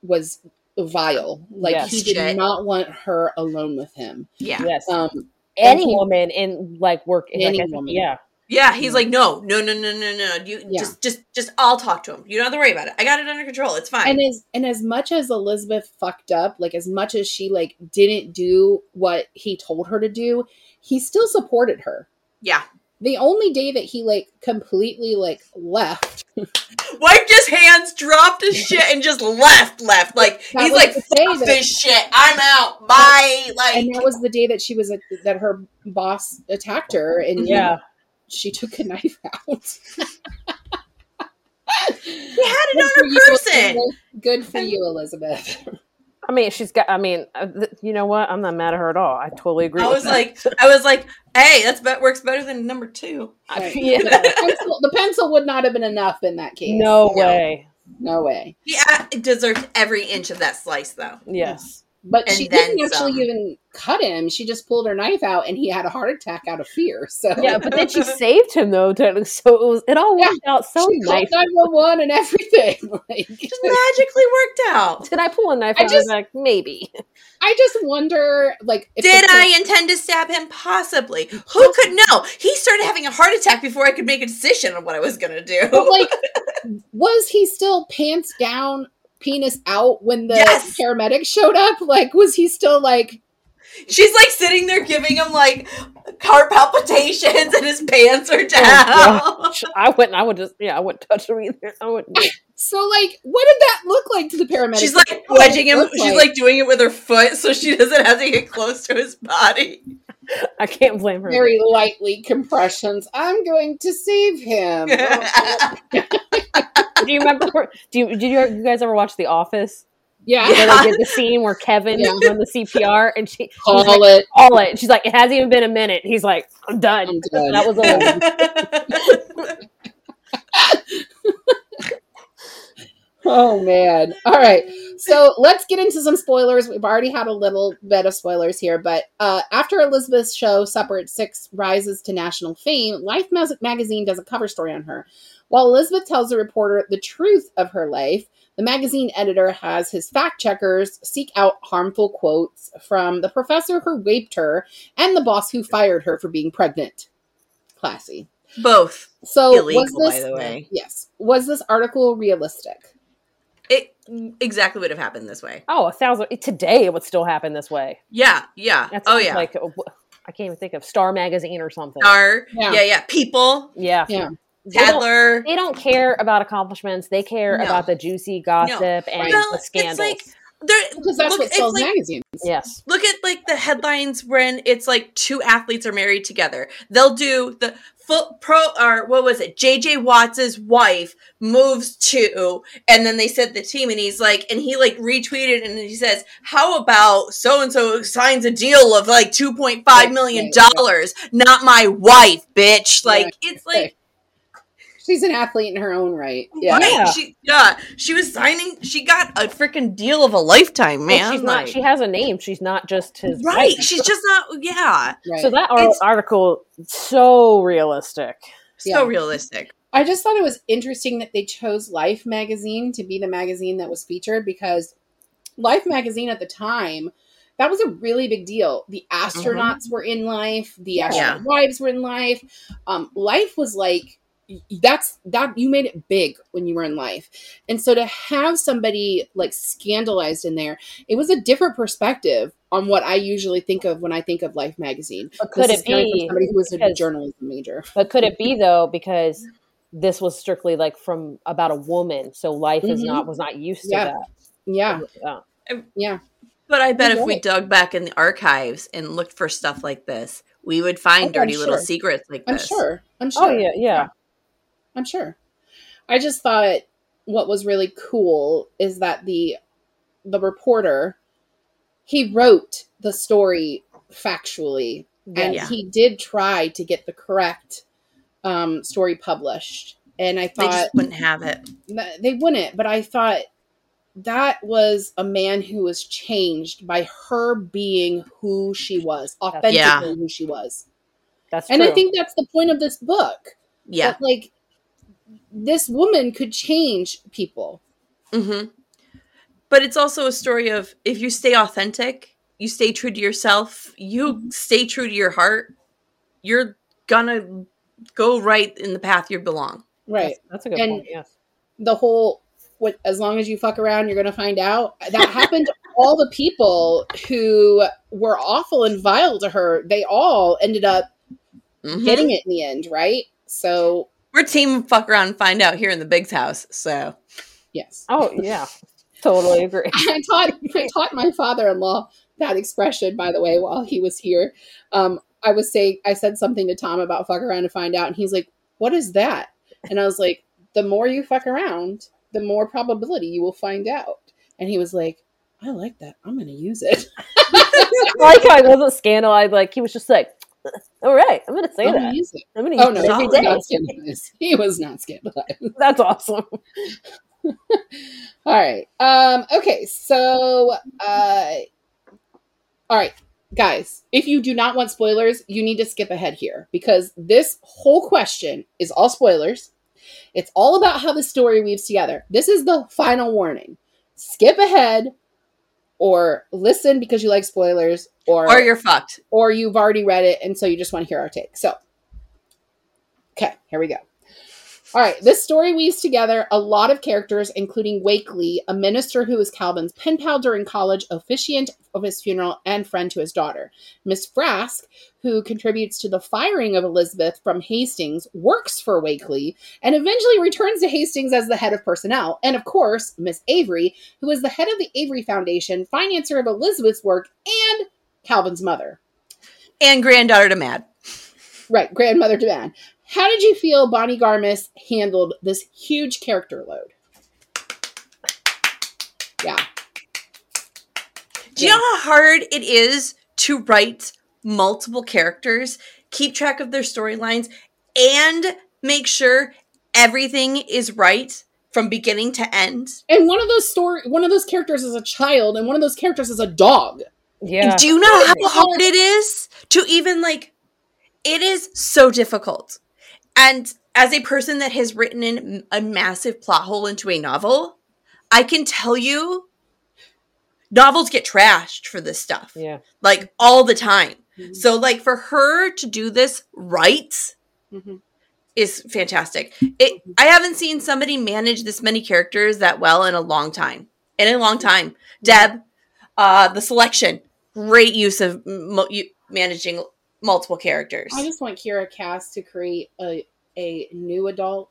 was vile. Like Yes. he did Shit. not want her alone with him. yeah, Yes. Um, Any he- woman in like work. like, Any I think- woman. Yeah. yeah. He's like, no, no, no, no, no, no. You Yeah. just, just, just. I'll talk to him. You don't have to worry about it. I got it under control. It's fine. and as and as much as Elizabeth fucked up, like as much as she like didn't do what he told her to do, he still supported her. yeah, The only day that he like completely like left, wiped his hands, dropped his shit, and just left. Left. Like That he's like, fuck that- this shit. I'm out. Bye. Like and that was the day that she was that her boss attacked her, and mhm. Yeah. she took a knife out. he had it Good on her person. Elizabeth. Good for you, Elizabeth. I mean, she's got. I mean, uh, you know what? I'm not mad at her at all. I totally agree. I with was that. like, I was like, hey, that's bet works better than number two. I- Right. yeah. the, pencil, the pencil would not have been enough in that case. no No. way. no way. Yeah, it deserves every inch of that slice, though. Yes. But And she didn't actually some. even cut him. She just pulled her knife out, and he had a heart attack out of fear. So Yeah, but then she saved him though. technically, So it was. It all worked out so she called nice. nine one one and everything. Like, Just magically worked out. Did I pull a knife? I out? I was just- like, maybe. I just wonder, like, if Did the- I intend to stab him? Possibly. Who could know? He started having a heart attack before I could make a decision on what I was going to do. But like, was he still pants down, penis out when the Yes. paramedics showed up? Like, was he still like? She's like sitting there giving him like heart palpitations and his pants are oh, down. Oh, I wouldn't. I would just. Yeah, I wouldn't touch him either. I wouldn't. So like, what did that look like to the paramedics? She's like wedging him. look She's like doing it with her foot so she doesn't have to get close to his body. I can't blame her. Very lightly compressions. I'm going to save him. do you remember? Do you did you, you guys ever watch The Office? yeah. Where Yeah. they did the scene where Kevin Yeah. doing the CPR and she she's Call like, it. call it. She's like, it hasn't even been a minute. He's like, I'm done. I'm done. That was a Oh man. All right. So let's get into some spoilers. We've already had a little bit of spoilers here, but uh, after Elizabeth's show Supper at Six rises to national fame, Life magazine does a cover story on her. While Elizabeth tells the reporter the truth of her life, the magazine editor has his fact checkers seek out harmful quotes from the professor who raped her and the boss who fired her for being pregnant. Classy. Both So illegal, was this by the way. yes was this article realistic? It exactly would have happened this way. oh, a thousand today it would still happen this way. Yeah, yeah. That's oh yeah. like uh, I can't even think of Star Magazine or something. Star. Yeah. Yeah. yeah, People. Yeah, Yeah. They don't, Tatler. they don't care about accomplishments. They care No. about the juicy gossip and Well, the it's scandals. like there. Because that's look, what sells like- magazines. yes, Look at like the headlines when it's like two athletes are married together. They'll do the foot pro or what was it? JJ Watts's wife moves to, and then they said the team, and he's like, and he like retweeted, and he says, "How about so and so signs a deal of like two point five million dollars? Not my wife, bitch." Like it's like. She's an athlete in her own right. Yeah. Right, Yeah. she yeah, she was signing. She got a freaking deal of a lifetime, Well, man. she's not. like- She has a name. She's not just his right. wife. She's just not. Yeah, Right. So that It's- article so realistic. so Yeah. realistic. I just thought it was interesting that they chose Life magazine to be the magazine that was featured because Life magazine at the time that was a really big deal. The astronauts were in Life, the Yeah. astronaut wives were in Life. Um, Life was like that's that you made it big when you were in life and so to have somebody like scandalized in there it was a different perspective on what i usually think of when i think of life magazine But could This it is coming from be? somebody who was a journalism major But could it be though because this was strictly like from about a woman, so life is Mhm. not was not used to that. yeah Uh, yeah But I bet if we right. dug back in the archives and looked for stuff like this, we would find Oh, I'm dirty little secrets like this. i'm sure i'm sure oh yeah, yeah. I'm sure. I just thought what was really cool is that the the reporter he wrote the story factually and Yeah. he did try to get the correct um, story published. And I They thought just wouldn't have it. they wouldn't, but I thought that was a man who was changed by her being who she was, authentically Yeah. who she was. That's And true. I think that's the point of this book. Yeah. That, like this woman could change people. hmm But it's also a story of if you stay authentic, you stay true to yourself, you stay true to your heart, you're gonna go right in the path you belong. Right. that's, that's a good And- point. Yes. The whole what as long as you fuck around you're gonna find out. That happened to all the people who were awful and vile to her. They all ended up Mhm. getting it in the end, right? So We're team fuck around and find out here in the Big's house. So yes. Oh yeah, totally agree. I taught I taught my father-in-law that expression, by the way, while he was here. Um, I was saying I said something to Tom about fuck around and find out, and he's like, "What is that?" And I was like, "The more you fuck around, the more probability you will find out." And he was like, "I like that. I'm going to use it." I like how he wasn't scandalized. Like he was just like, "All right, I'm gonna say I'm going that. to use it. I'm gonna Oh use no, it he every was not scandalized. He was not scandalized. That's awesome. All right. Um, okay, so uh all right, guys, if you do not want spoilers, you need to skip ahead here because this whole question is all spoilers. It's all about how the story weaves together. This is the final warning. Skip ahead or listen because you like spoilers or or you're fucked. or you've already read it and so you just want to hear our take. So, okay, here we go. All right, this story weaves together a lot of characters, including Wakely, a minister who was Calvin's pen pal during college, officiant of his funeral, and friend to his daughter. Miss Frask, who contributes to the firing of Elizabeth from Hastings, works for Wakely and eventually returns to Hastings as the head of personnel. And of course, Miss Avery, who is the head of the Avery Foundation, financier of Elizabeth's work, and Calvin's mother. and granddaughter to Mad. Right, grandmother to man. How did you feel Bonnie Garmus handled this huge character load? Yeah. Do you know how hard it is to write multiple characters, keep track of their storylines, and make sure everything is right from beginning to end? And one of those story one of those characters is a child and one of those characters is a dog. Yeah. Do you know how hard it is to even like it is so difficult. And as a person that has written in a massive plot hole into a novel, I can tell you novels get trashed for this stuff. Yeah. Like all the time. Mhm. So like for her to do this right Mhm. is fantastic. It I haven't seen somebody manage this many characters that well in a long time. In a long time. Deb, uh the selection, great use of mo- managing multiple characters. I just want Kiera Cass to create a a new adult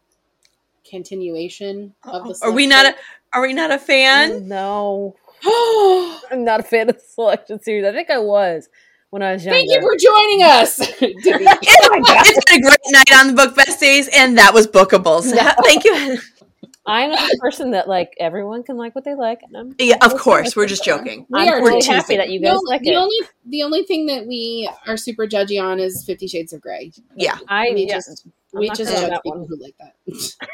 continuation of the Are we not a are we not a fan? No. I'm not a fan of the selection series. I think I was when I was younger. Thank you for joining us. Debbie. it's been a great night on the Book Besties, and that was Bookables. So thank you. I'm a person that like everyone can like what they like, and I'm Yeah, of course. We're just joking. We I'm are really teasing. happy that you guys only, like the it. only the only thing that we are super judgy on is Fifty Shades of Grey. Yeah. I we yeah, just I'm we just judge people who like that.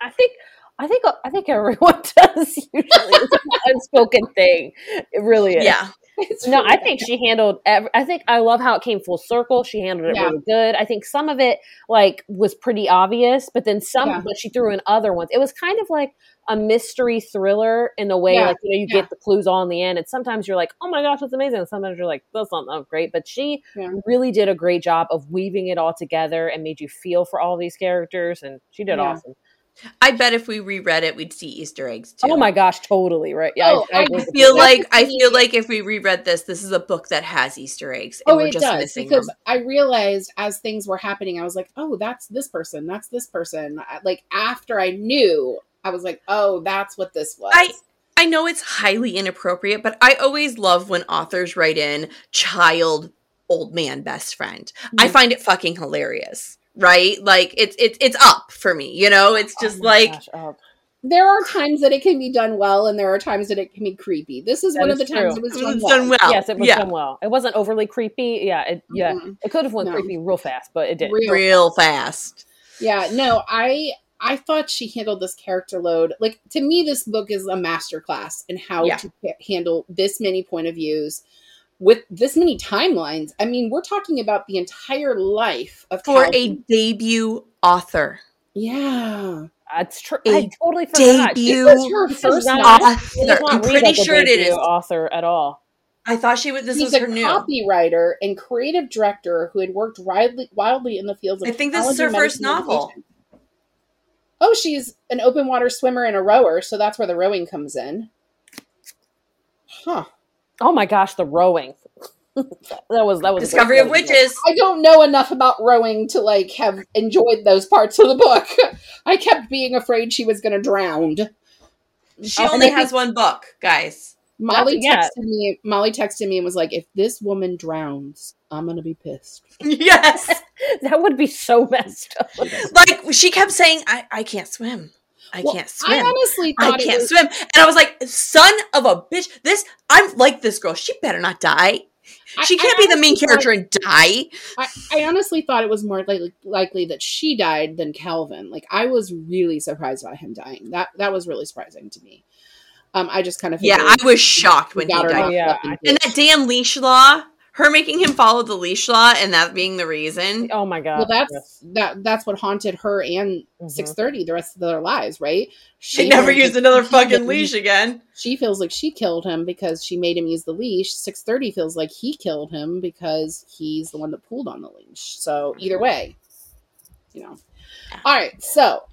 I think I think I think everyone does usually. It's an unspoken thing. It really is. Yeah. It's No, really I think she handled. Ev- I think I love how it came full circle. She handled it Yeah. really good. I think some of it like was pretty obvious, but then some, Yeah. but she threw in other ones. It was kind of like a mystery thriller in a way, Yeah. like you know, you Yeah. get the clues all in the end, and sometimes you're like, oh my gosh, that's amazing. And sometimes you're like, that's not that great. But she Yeah. really did a great job of weaving it all together and made you feel for all these characters, and she did Yeah. awesome. I bet if we reread it, we'd see Easter eggs too. Oh my gosh, totally right. Yeah, Oh, I, I I agree I with feel like I feel like if we reread this, this is a book that has Easter eggs, and Oh, we're it just does because them. I realized as things were happening, I was like, "Oh, that's this person. That's this person." Uh, like after I knew, I was like, "Oh, that's what this was." I I know it's highly inappropriate, but I always love when authors write in child old man best friend. I Mhm. find it fucking hilarious. Right? Like it's it's it's up for me, you know? It's just Oh like gosh, oh, there are times that it can be done well, and there are times that it can be creepy. This is That one of is the times it was it done was well. done well. yes, it was yeah. done well. It wasn't overly creepy. Yeah, it, yeah, Mhm. it could have went No. creepy real fast, but it did. Real real fast. Yeah, no, I I thought she handled this character load like to me. This book is a masterclass in how Yeah. to ha- handle this many point of views with this many timelines. I mean, we're talking about the entire life of For a debut author. Yeah. That's true. A I totally forgot. Debut This was her first not- novel. author. I'm pretty like sure it debut is. author at all. I thought she was this She's was a her new. copywriter and creative director who had worked wildly, wildly in the fields of I think this is her first medicine, and novel. Education. Oh, she's an open water swimmer and a rower, so that's where the rowing comes in. Huh. Oh my gosh, the rowing. that was that was Discovery of. Witches. I don't know enough about rowing to like have enjoyed those parts of the book. I kept being afraid she was going to drown. She Oh, only I has one book, guys. Molly texted me. Molly texted me and was like, "If this woman drowns, I'm gonna be pissed." yes. That would be so messed up. Like she kept saying, I, I can't swim. I Well, can't swim. I honestly I thought it can't was. swim. And I was like, son of a bitch, this I'm like this girl. She better not die. She I can't be the main honestly thought- character and die. I, I honestly thought it was more likely, likely that she died than Calvin. Like I was really surprised by him dying. That that was really surprising to me. Um, I just kind of Yeah, I was shocked when he died. Yeah, and that damn leash law, her making him follow the leash law and that being the reason. Oh my god. well, that's yes. that that's what haunted her and Mhm. six thirty the rest of their lives, right? She never used another fucking didn't- leash again. She feels like she killed him because she made him use the leash. Six thirty feels like he killed him because he's the one that pulled on the leash. So either way, you know. All right, so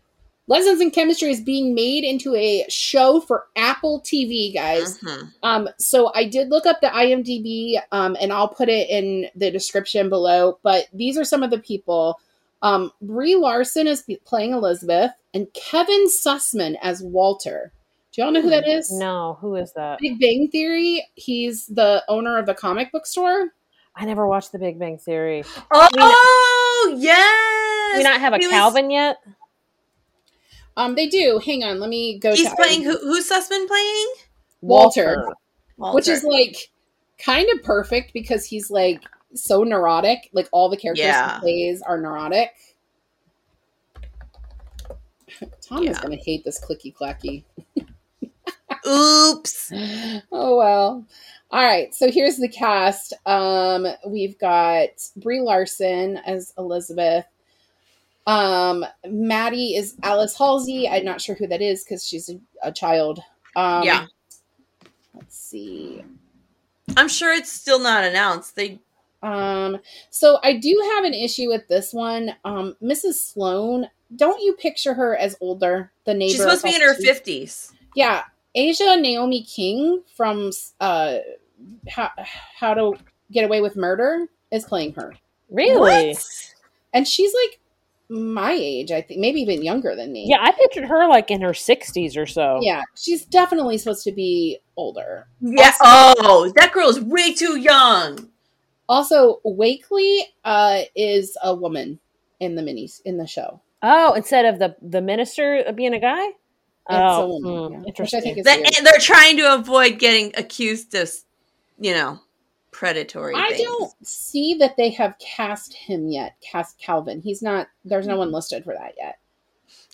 Lessons in Chemistry is being made into a show for Apple TV, guys. Mhm. Um, so I did look up the IMDb, um, and I'll put it in the description below. But these are some of the people. Um, Brie Larson is playing Elizabeth, and Kevin Sussman as Walter. Do y'all know who that is? No, who is that? Big Bang Theory. He's the owner of the comic book store. I never watched The Big Bang Theory. Oh yes. We not have a He was- Calvin yet? Um, they do. Hang on, let me go. He's to playing. Who, who's Sussman playing? Walter, Walter. which is like kind of perfect because he's like so neurotic. Like all the characters Yeah. he plays are neurotic. Tom is going to hate this clicky clacky. Oops. oh well. All right, so here's the cast. Um, we've got Brie Larson as Elizabeth. Um, Maddie is Alice Halsey. I'm not sure who that is because she's a, a child. Um, Yeah. Let's see. I'm sure it's still not announced. They Um, so I do have an issue with this one. Um, Mrs. Sloane, don't you picture her as older? The neighbor. she's supposed to be in her fifties. Yeah, Aja Naomi King from uh, how, how to Get Away with Murder is playing her, Really? and she's like my age, I think, maybe even younger than me. Yeah, I pictured her like in her 60s or so. yeah, she's definitely supposed to be older. Yeah. Oh, that girl is way too young. Also, Wakely uh, is a woman in the minis in the show. Oh, instead of the the minister being a guy? It's oh, a woman, hmm, yeah. which I interesting. think is That, weird. they're trying to avoid getting accused of, you know, predatory. I things. don't see that they have cast him yet. Cast Calvin. He's not. There's no one listed for that yet.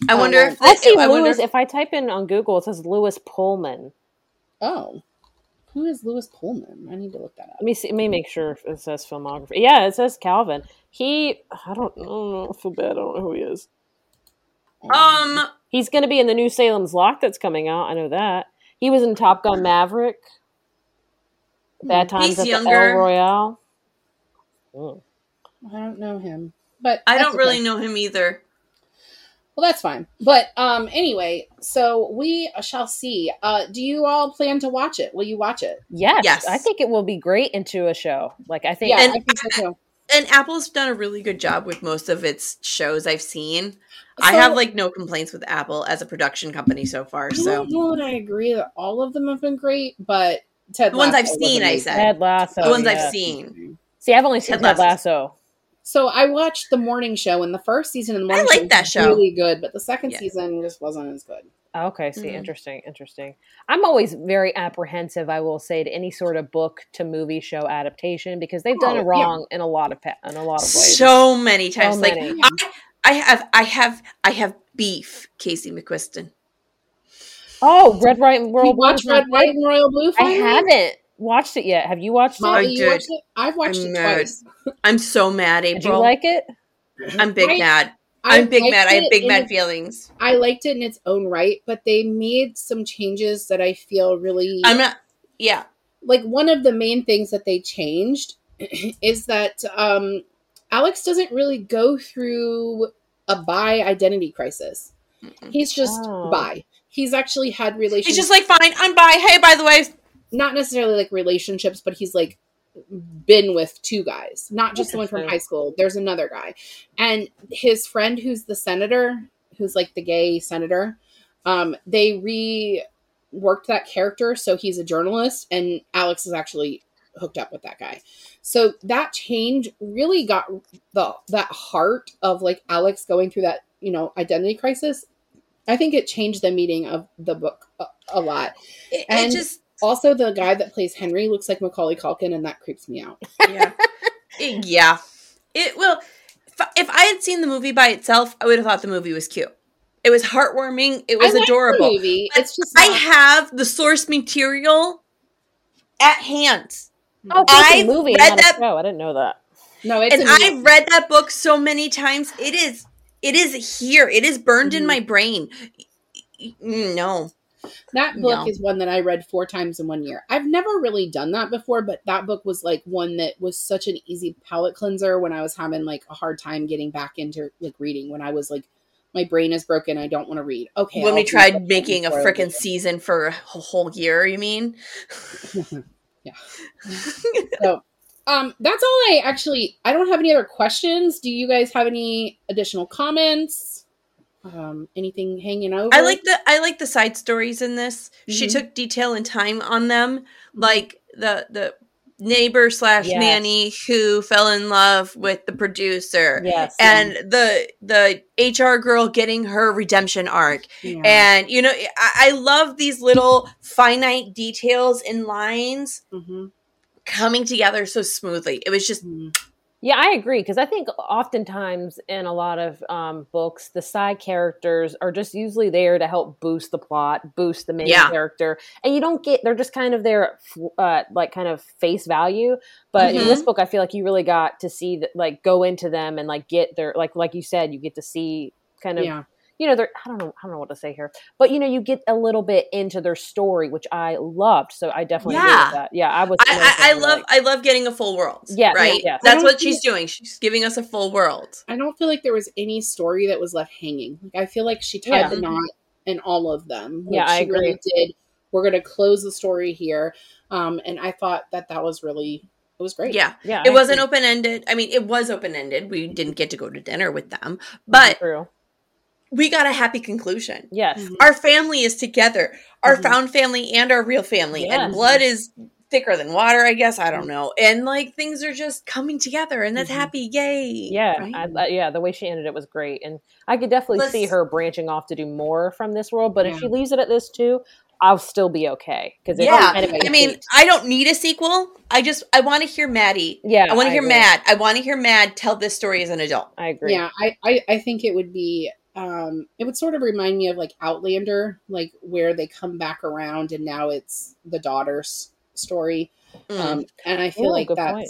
I wonder Um, if I they, see I wonder Lewis. if- If I type in on Google, it says Lewis Pullman. Oh, who is Lewis Pullman? I need to look that up. Let me see. Let me make sure it says filmography. Yeah, it says Calvin. He. I don't. I don't know. I feel bad. I don't know who he is. um. He's going to be in the new Salem's Lot that's coming out. I know that. He was in Top Gun Maverick. Bad Times He's at younger. the El Royale. Mm. I don't know him, but I don't really okay. know him either. Well, that's fine. But um, anyway, so we shall see. Uh, do you all plan to watch it? Will you watch it? Yes, Yes. I think it will be great into a show. Like I think. Yeah, And- I think so too. And Apple's done a really good job with most of its shows I've seen. I have like no complaints with Apple as a production company so far. I So don't know that I agree that all of them have been great, but Ted The ones I've seen, I said. Ted Lasso. the ones yeah. I've seen. See, I've only seen Ted Ted Lasso. Lasso. So I watched the morning show, and the first season of the I morning like show that was show. really good, but the second Yeah. season just wasn't as good. Okay, see, Mhm. interesting, interesting. I'm always very apprehensive. I will say to any sort of book to movie show adaptation because they've done Oh, it wrong in a lot of pa- in a lot of ways. So many times. So like many. I, I have I have I have beef, Casey McQuiston. Oh, Red, White, and You watch War Red, White, and Royal Blue? I haven't watched it yet. Have you watched Molly, it? I you did. watched it? I've watched I'm it mad. twice. I'm so mad, Did April. you like it? I'm big I- mad. I I'm big mad. I have big mad feelings. I liked it in its own right, but they made some changes that I feel really I'm not. Yeah. like one of the main things that they changed is that um Alex doesn't really go through a bi identity crisis. He's just Oh. bi. He's actually had relationships. He's just like, fine. I'm bi. Hey, by the way, not necessarily like relationships, but he's like been with two guys, not just the one from high school. There's another guy, and his friend who's the senator, who's like the gay senator. Um, they reworked that character, so he's a journalist, and Alex is actually hooked up with that guy. So that change really got the that heart of like Alex going through that you know identity crisis. I think it changed the meaning of the book a, a lot. it, it And- just Also, the guy that plays Henry looks like Macaulay Culkin, and that creeps me out. yeah, It- yeah. It will. If, if I had seen the movie by itself, I would have thought the movie was cute. It was heartwarming. It was I like the adorable. movie. But It's just I have the source material at hand, Oh, it's I've movie, read that- a show. I didn't know that. no. It's and. I've read that book so many times. It is. It is here. It is burned in Mhm. my brain. No, that book No. is one that I read four times in one year. I've never really done that before, but that book was like one that was such an easy palate cleanser when I was having like a hard time getting back into like reading. When I was like, my brain is broken. I don't want to read. Okay. when I'll we tried making a freaking season for a whole year, you mean? yeah. so, um, that's all I actually. I don't have any other questions. Do you guys have any additional comments? Um, anything hanging over? I like the I like the side stories in this. She Mhm. took detail and time on them, like the the neighbor slash Yes. nanny who fell in love with the producer. Yes. And the the HR girl getting her redemption arc. Yeah. And you know, I, I love these little finite details in lines Mhm. Coming together so smoothly. It was just Mhm. Yeah, I agree because I think oftentimes in a lot of um, books, the side characters are just usually there to help boost the plot, boost the main Yeah. character, and you don't get they're just kind of there, uh, like kind of face value. But in Mhm. this book, I feel like you really got to see that, like go into them and like get their like like you said, you get to see kind of yeah. You know, they're I don't know I don't know what to say here, but you know, you get a little bit into their story, which I loved. So I definitely agree Yeah. with that. Yeah, I was. I, I, I love I love getting a full world. Yeah, right. yes. That's what don't she's doing. She's giving us a full world. I don't feel like there was any story that was left hanging. Like I feel like she tied Yeah. the knot in all of them. Like, Yeah, I she really agree. did. We're going to close the story here, um, and I thought that that was really it was great. Yeah. Yeah, It I wasn't open ended. I mean, it was open ended. We didn't get to go to dinner with them, but True. We got a happy conclusion. Yes. Mhm. Our family is together, our Mhm. found family and our real family, Yes. and blood is thicker than water, I guess. I don't know. And like things are just coming together, and that's Mhm. happy. Yay. Yeah, Right? I, I- yeah. The way she ended it was great, and I could definitely see Let's- her branching off to do more from this world. But if she leaves it at this too, I'll still be okay because Yeah, kind of I mean, I don't need a sequel. I just I want to hear Maddie. yeah, I want to hear agree. Mad. I want to hear Mad tell this story as an adult. I agree. yeah. I, I I think it would be um, it would sort of remind me of like Outlander, like where they come back around and now it's the daughter's story. Mm. Um, and I feel Ooh, like that's point.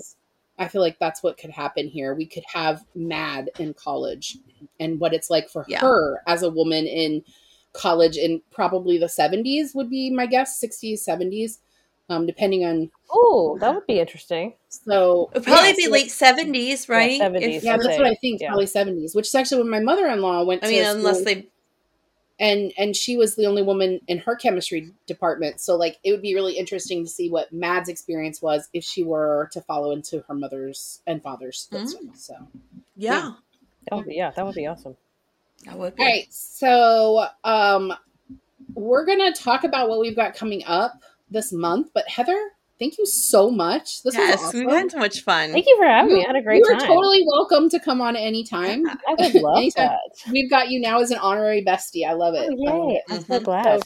I feel like that's what could happen here. We could have Mad in college and what it's like for Yeah. her as a woman in college in probably the 70s would be my guess, 60s, 70s, um, depending on Oh, that would be interesting. so It'll probably yeah, be so- late seventies, right? 70s, If- Yeah, that's what I think. yeah. Probably 70s, which is actually when my mother-in-law went I to mean, school, unless they and and she was the only woman in her chemistry department. So like it would be really interesting to see what Mad's experience was if she were to follow into her mother's and father's Mm-hmm. So yeah, That would be, yeah, that would be awesome. that would be. All right, so um, we're gonna talk about what we've got coming up this month. But Heather, thank you so much. This yes, was awesome. we had so much fun. Thank you for having me. I had a great you are totally welcome to come on anytime. I would love Anytime. that. We've got you now as an honorary bestie. I love it. Oh, yay! I'm so Mhm. glad.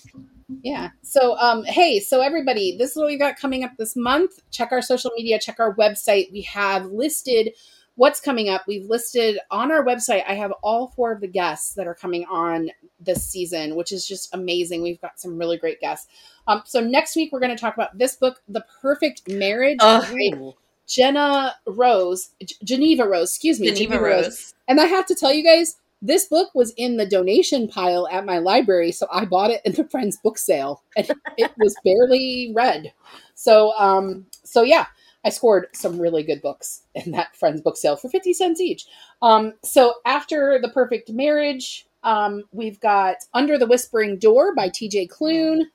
Yeah. So, um, hey, so everybody, this is what we've got coming up this month. Check our social media, check our website. We have listed what's coming up. We've listed on our website. I have all four of the guests that are coming on this season, which is just amazing. We've got some really great guests. Um, so next week we're going to talk about this book, The Perfect Marriage, by Jenna Rose, G- Geneva Rose, excuse me, Geneva Rose. and I have to tell you guys, this book was in the donation pile at my library, so I bought it in the Friends book sale, and it was barely read. So, um, so yeah, I scored some really good books in that Friends book sale for fifty cents each. Um, so after the Perfect Marriage, um, we've got Under the Whispering Door by T.J. Klune.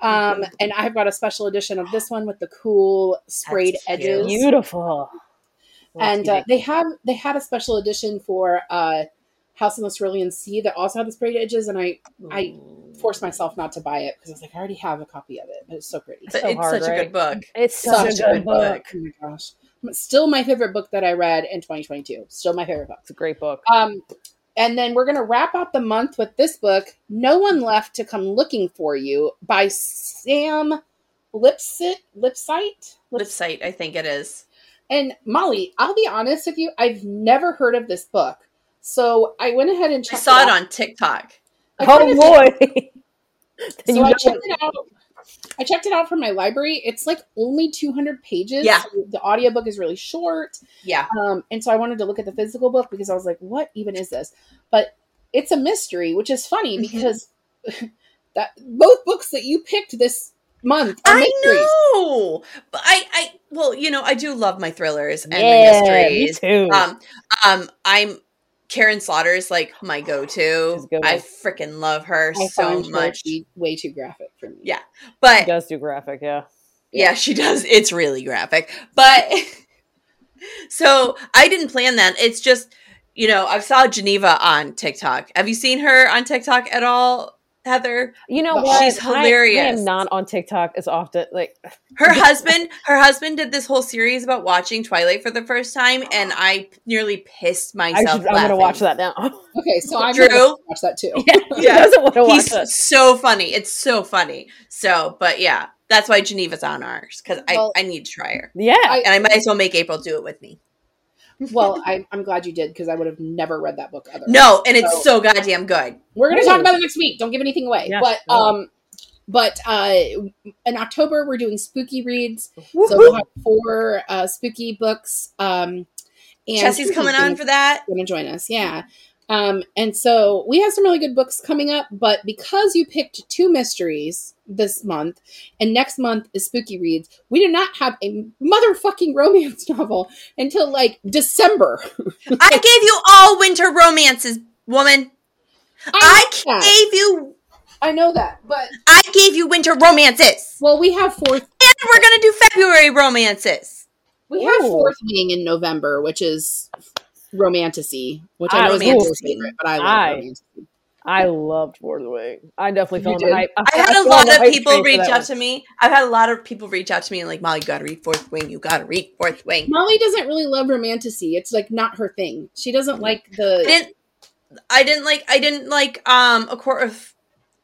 Um, and I've got a special edition of this one with the cool sprayed edges Beautiful. and uh, they have they had a special edition for uh House in the Cerulean Sea that also had the sprayed edges, and I I forced myself not to buy it because I was like, I already have a copy of it, but it's so pretty. But so it's hard, such a good book. it's Such such a good book. Oh my gosh, still my favorite book that I read in 2022. Still my favorite book. It's a great book. Um, and then we're gonna wrap out the month with this book, "No One Left to Come Looking for You" by Sam Lipsit Lipsyte. Lipsyte, I think it is. And Molly, I'll be honest with you, I've never heard of this book. So I went ahead and I saw it it on TikTok. I Oh boy! So you I know- checked it out. I checked it out from my library. It's like only 200 pages. Yeah. So the audiobook is really short. Yeah. Um, and so I wanted to look at the physical book because I was like, what even is this? But it's a mystery, which is funny Mhm. because that both books that you picked this month are I mysteries. know. But I, I well, you know, I do love my thrillers and yeah, my me mysteries. too. Um, um, I'm Karin Slaughter is like my go-to. I freaking love her I so her much. be way too graphic for me. Yeah. But she does do graphic, yeah. yeah, she does. It's really graphic. But so I didn't plan that. It's just, you know, I saw Geneva on TikTok. Have you seen her on TikTok at all? Heather. You know But what? she's I- I, hilarious. am not on TikTok as often. Like, Her husband, her husband did this whole series about watching Twilight for the first time, and I nearly pissed I myself. should, I'm going to watch that now. Okay, so I'm Drew? gonna watch that too. he doesn't want to watch He's that. so funny. It's so funny. So, but yeah, that's why Geneva's on ours because Well- I, I need to try her, Yeah. I- and I might as well make April do it with me. Well, I, I'm glad you did because I would have never read that book otherwise. No, and it's So- so goddamn good. We're going to Ooh. talk about it next week. Don't give anything away. Yes, but no. um, but uh, in October we're doing spooky reads. So Woohoo. we'll have four uh, spooky books. Um, and Chessie's coming on for that. going to join us. Yeah. Um, and so we have some really good books coming up, but because you picked two mysteries this month and next month is spooky reads, we do not have a motherfucking romance novel until like December. I gave you all winter romances, woman. I know that. gave you. I know that, but I gave you winter romances, well, we have fourth and we're gonna do February romances. we have Ooh. fourth wing in November, which is romantasy, which I I know is love Andrew's romantasy. favorite, but I love I- romantasy. I loved Fourth Wing. I definitely You fell the hype. I had I a fell on lot of people reach out one. to me. I've had a lot of people reach out to me and like, Molly, you gotta read Fourth Wing. You gotta read Fourth Wing. Molly doesn't really love romantasy. It's like not her thing. She doesn't like I the didn't. I didn't like. I didn't like. Um, a court of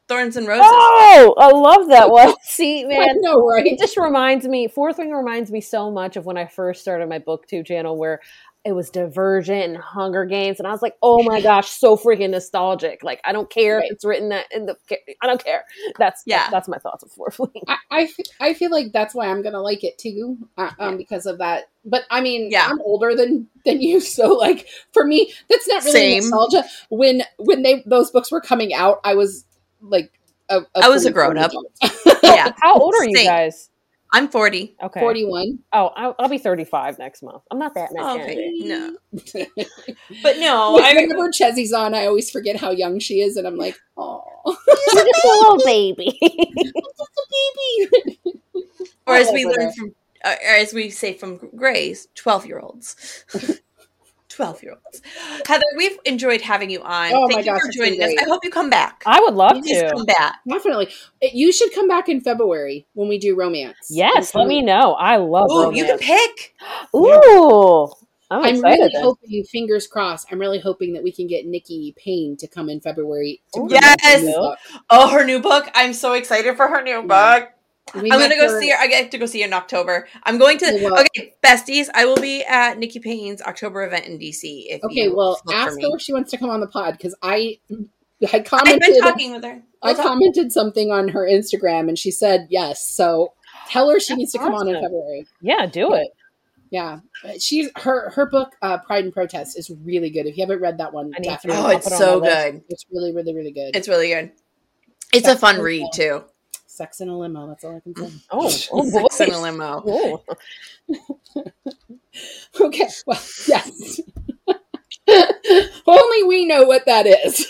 thorns and roses. Oh, I love that one. See, I man, know, right? it just reminds me. Fourth Wing reminds me so much of when I first started my BookTube channel, where it was Divergent and Hunger Games, and I was like, oh my gosh, so freaking nostalgic. Like, I don't care Right. if it's written that in the. I don't care. That's Yeah. That's my thoughts of Fourth Wing. I feel like that's why I'm gonna like it too, uh, um, because of that. But I mean, Yeah. I'm older than than you, so like for me, that's not really Same. nostalgia. When when they those books were coming out, I was like, a, I was a full-grown grown-up. Yeah, How old are you Same. guys? I'm forty. Okay. Forty-one. Oh, I'll, I'll be 35 next month. I'm not that much Okay, no, but no. I Whenever Chessie's on, I always forget how young she is, and I'm like, oh, You're a little baby. baby. or as we learn from, uh, or as we say from Grace, twelve year olds. Twelve year olds. Heather, we've enjoyed having you on. Oh Thank my you gosh, for joining us. I hope you come back. I would love Please to. come back. Definitely, you should come back in February when we do romance. Yes, let me know. I love Ooh, you can pick. Ooh, I'm I'm really then. hoping, fingers crossed, I'm really hoping that we can get Nikki Payne to come in February. To Ooh, yes! new book. Oh, her new book. I'm so excited for her new Yeah. book. We I'm gonna go her- see her. I get to go see her in October. I'm going to. Okay, well- okay, besties. I will be at Nikki Payne's October event in DC. If Okay, you well, ask her if she wants to come on the pod because I, I I've commented, been talking with her. I What's up? commented something on her Instagram and she said yes. So tell her she That's needs to come on in. February. Yeah, do it. Yeah, she's her her book uh, Pride and Protest is really good. If you haven't read that one, I need to. definitely. Oh, I'll it's it so my list. good. It's really, really, really good. It's really good. It's a fun read too. Sex in a limo. That's all I can say. Oh, oh. Six in a limo. Ooh. Okay. Well, yes. Only we know what that is.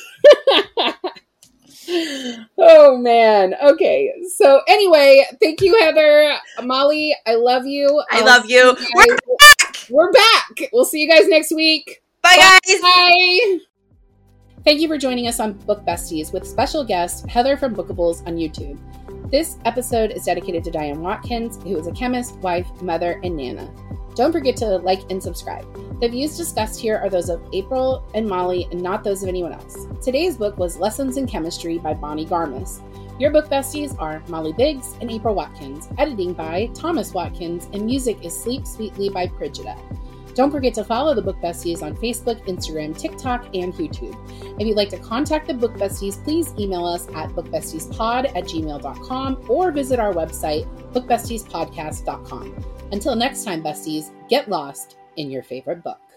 oh man. Okay. So anyway, thank you, Heather. Molly, I love you. I I'll love see you. We're back. We're back. We'll see you guys next week. Bye, guys. Bye. Thank you for joining us on Book Besties with special guest Heather from Bookables on YouTube. This episode is dedicated to Diane Watkins, who is a chemist, wife, mother, and Nana. Don't forget to like and subscribe. The views discussed here are those of April and Molly and not those of anyone else. Today's book was Lessons in Chemistry by Bonnie Garmus. Your book besties are Molly Biggs and April Watkins, editing by Thomas Watkins, and music is Sleep Sweetly by Brigida. Don't forget to follow the Book Besties on Facebook, Instagram, TikTok, and YouTube. If you'd like to contact the Book Besties, please email us at bookbestiespod at gmail.com or visit our website, bookbestiespodcast.com. Until next time, besties, get lost in your favorite book.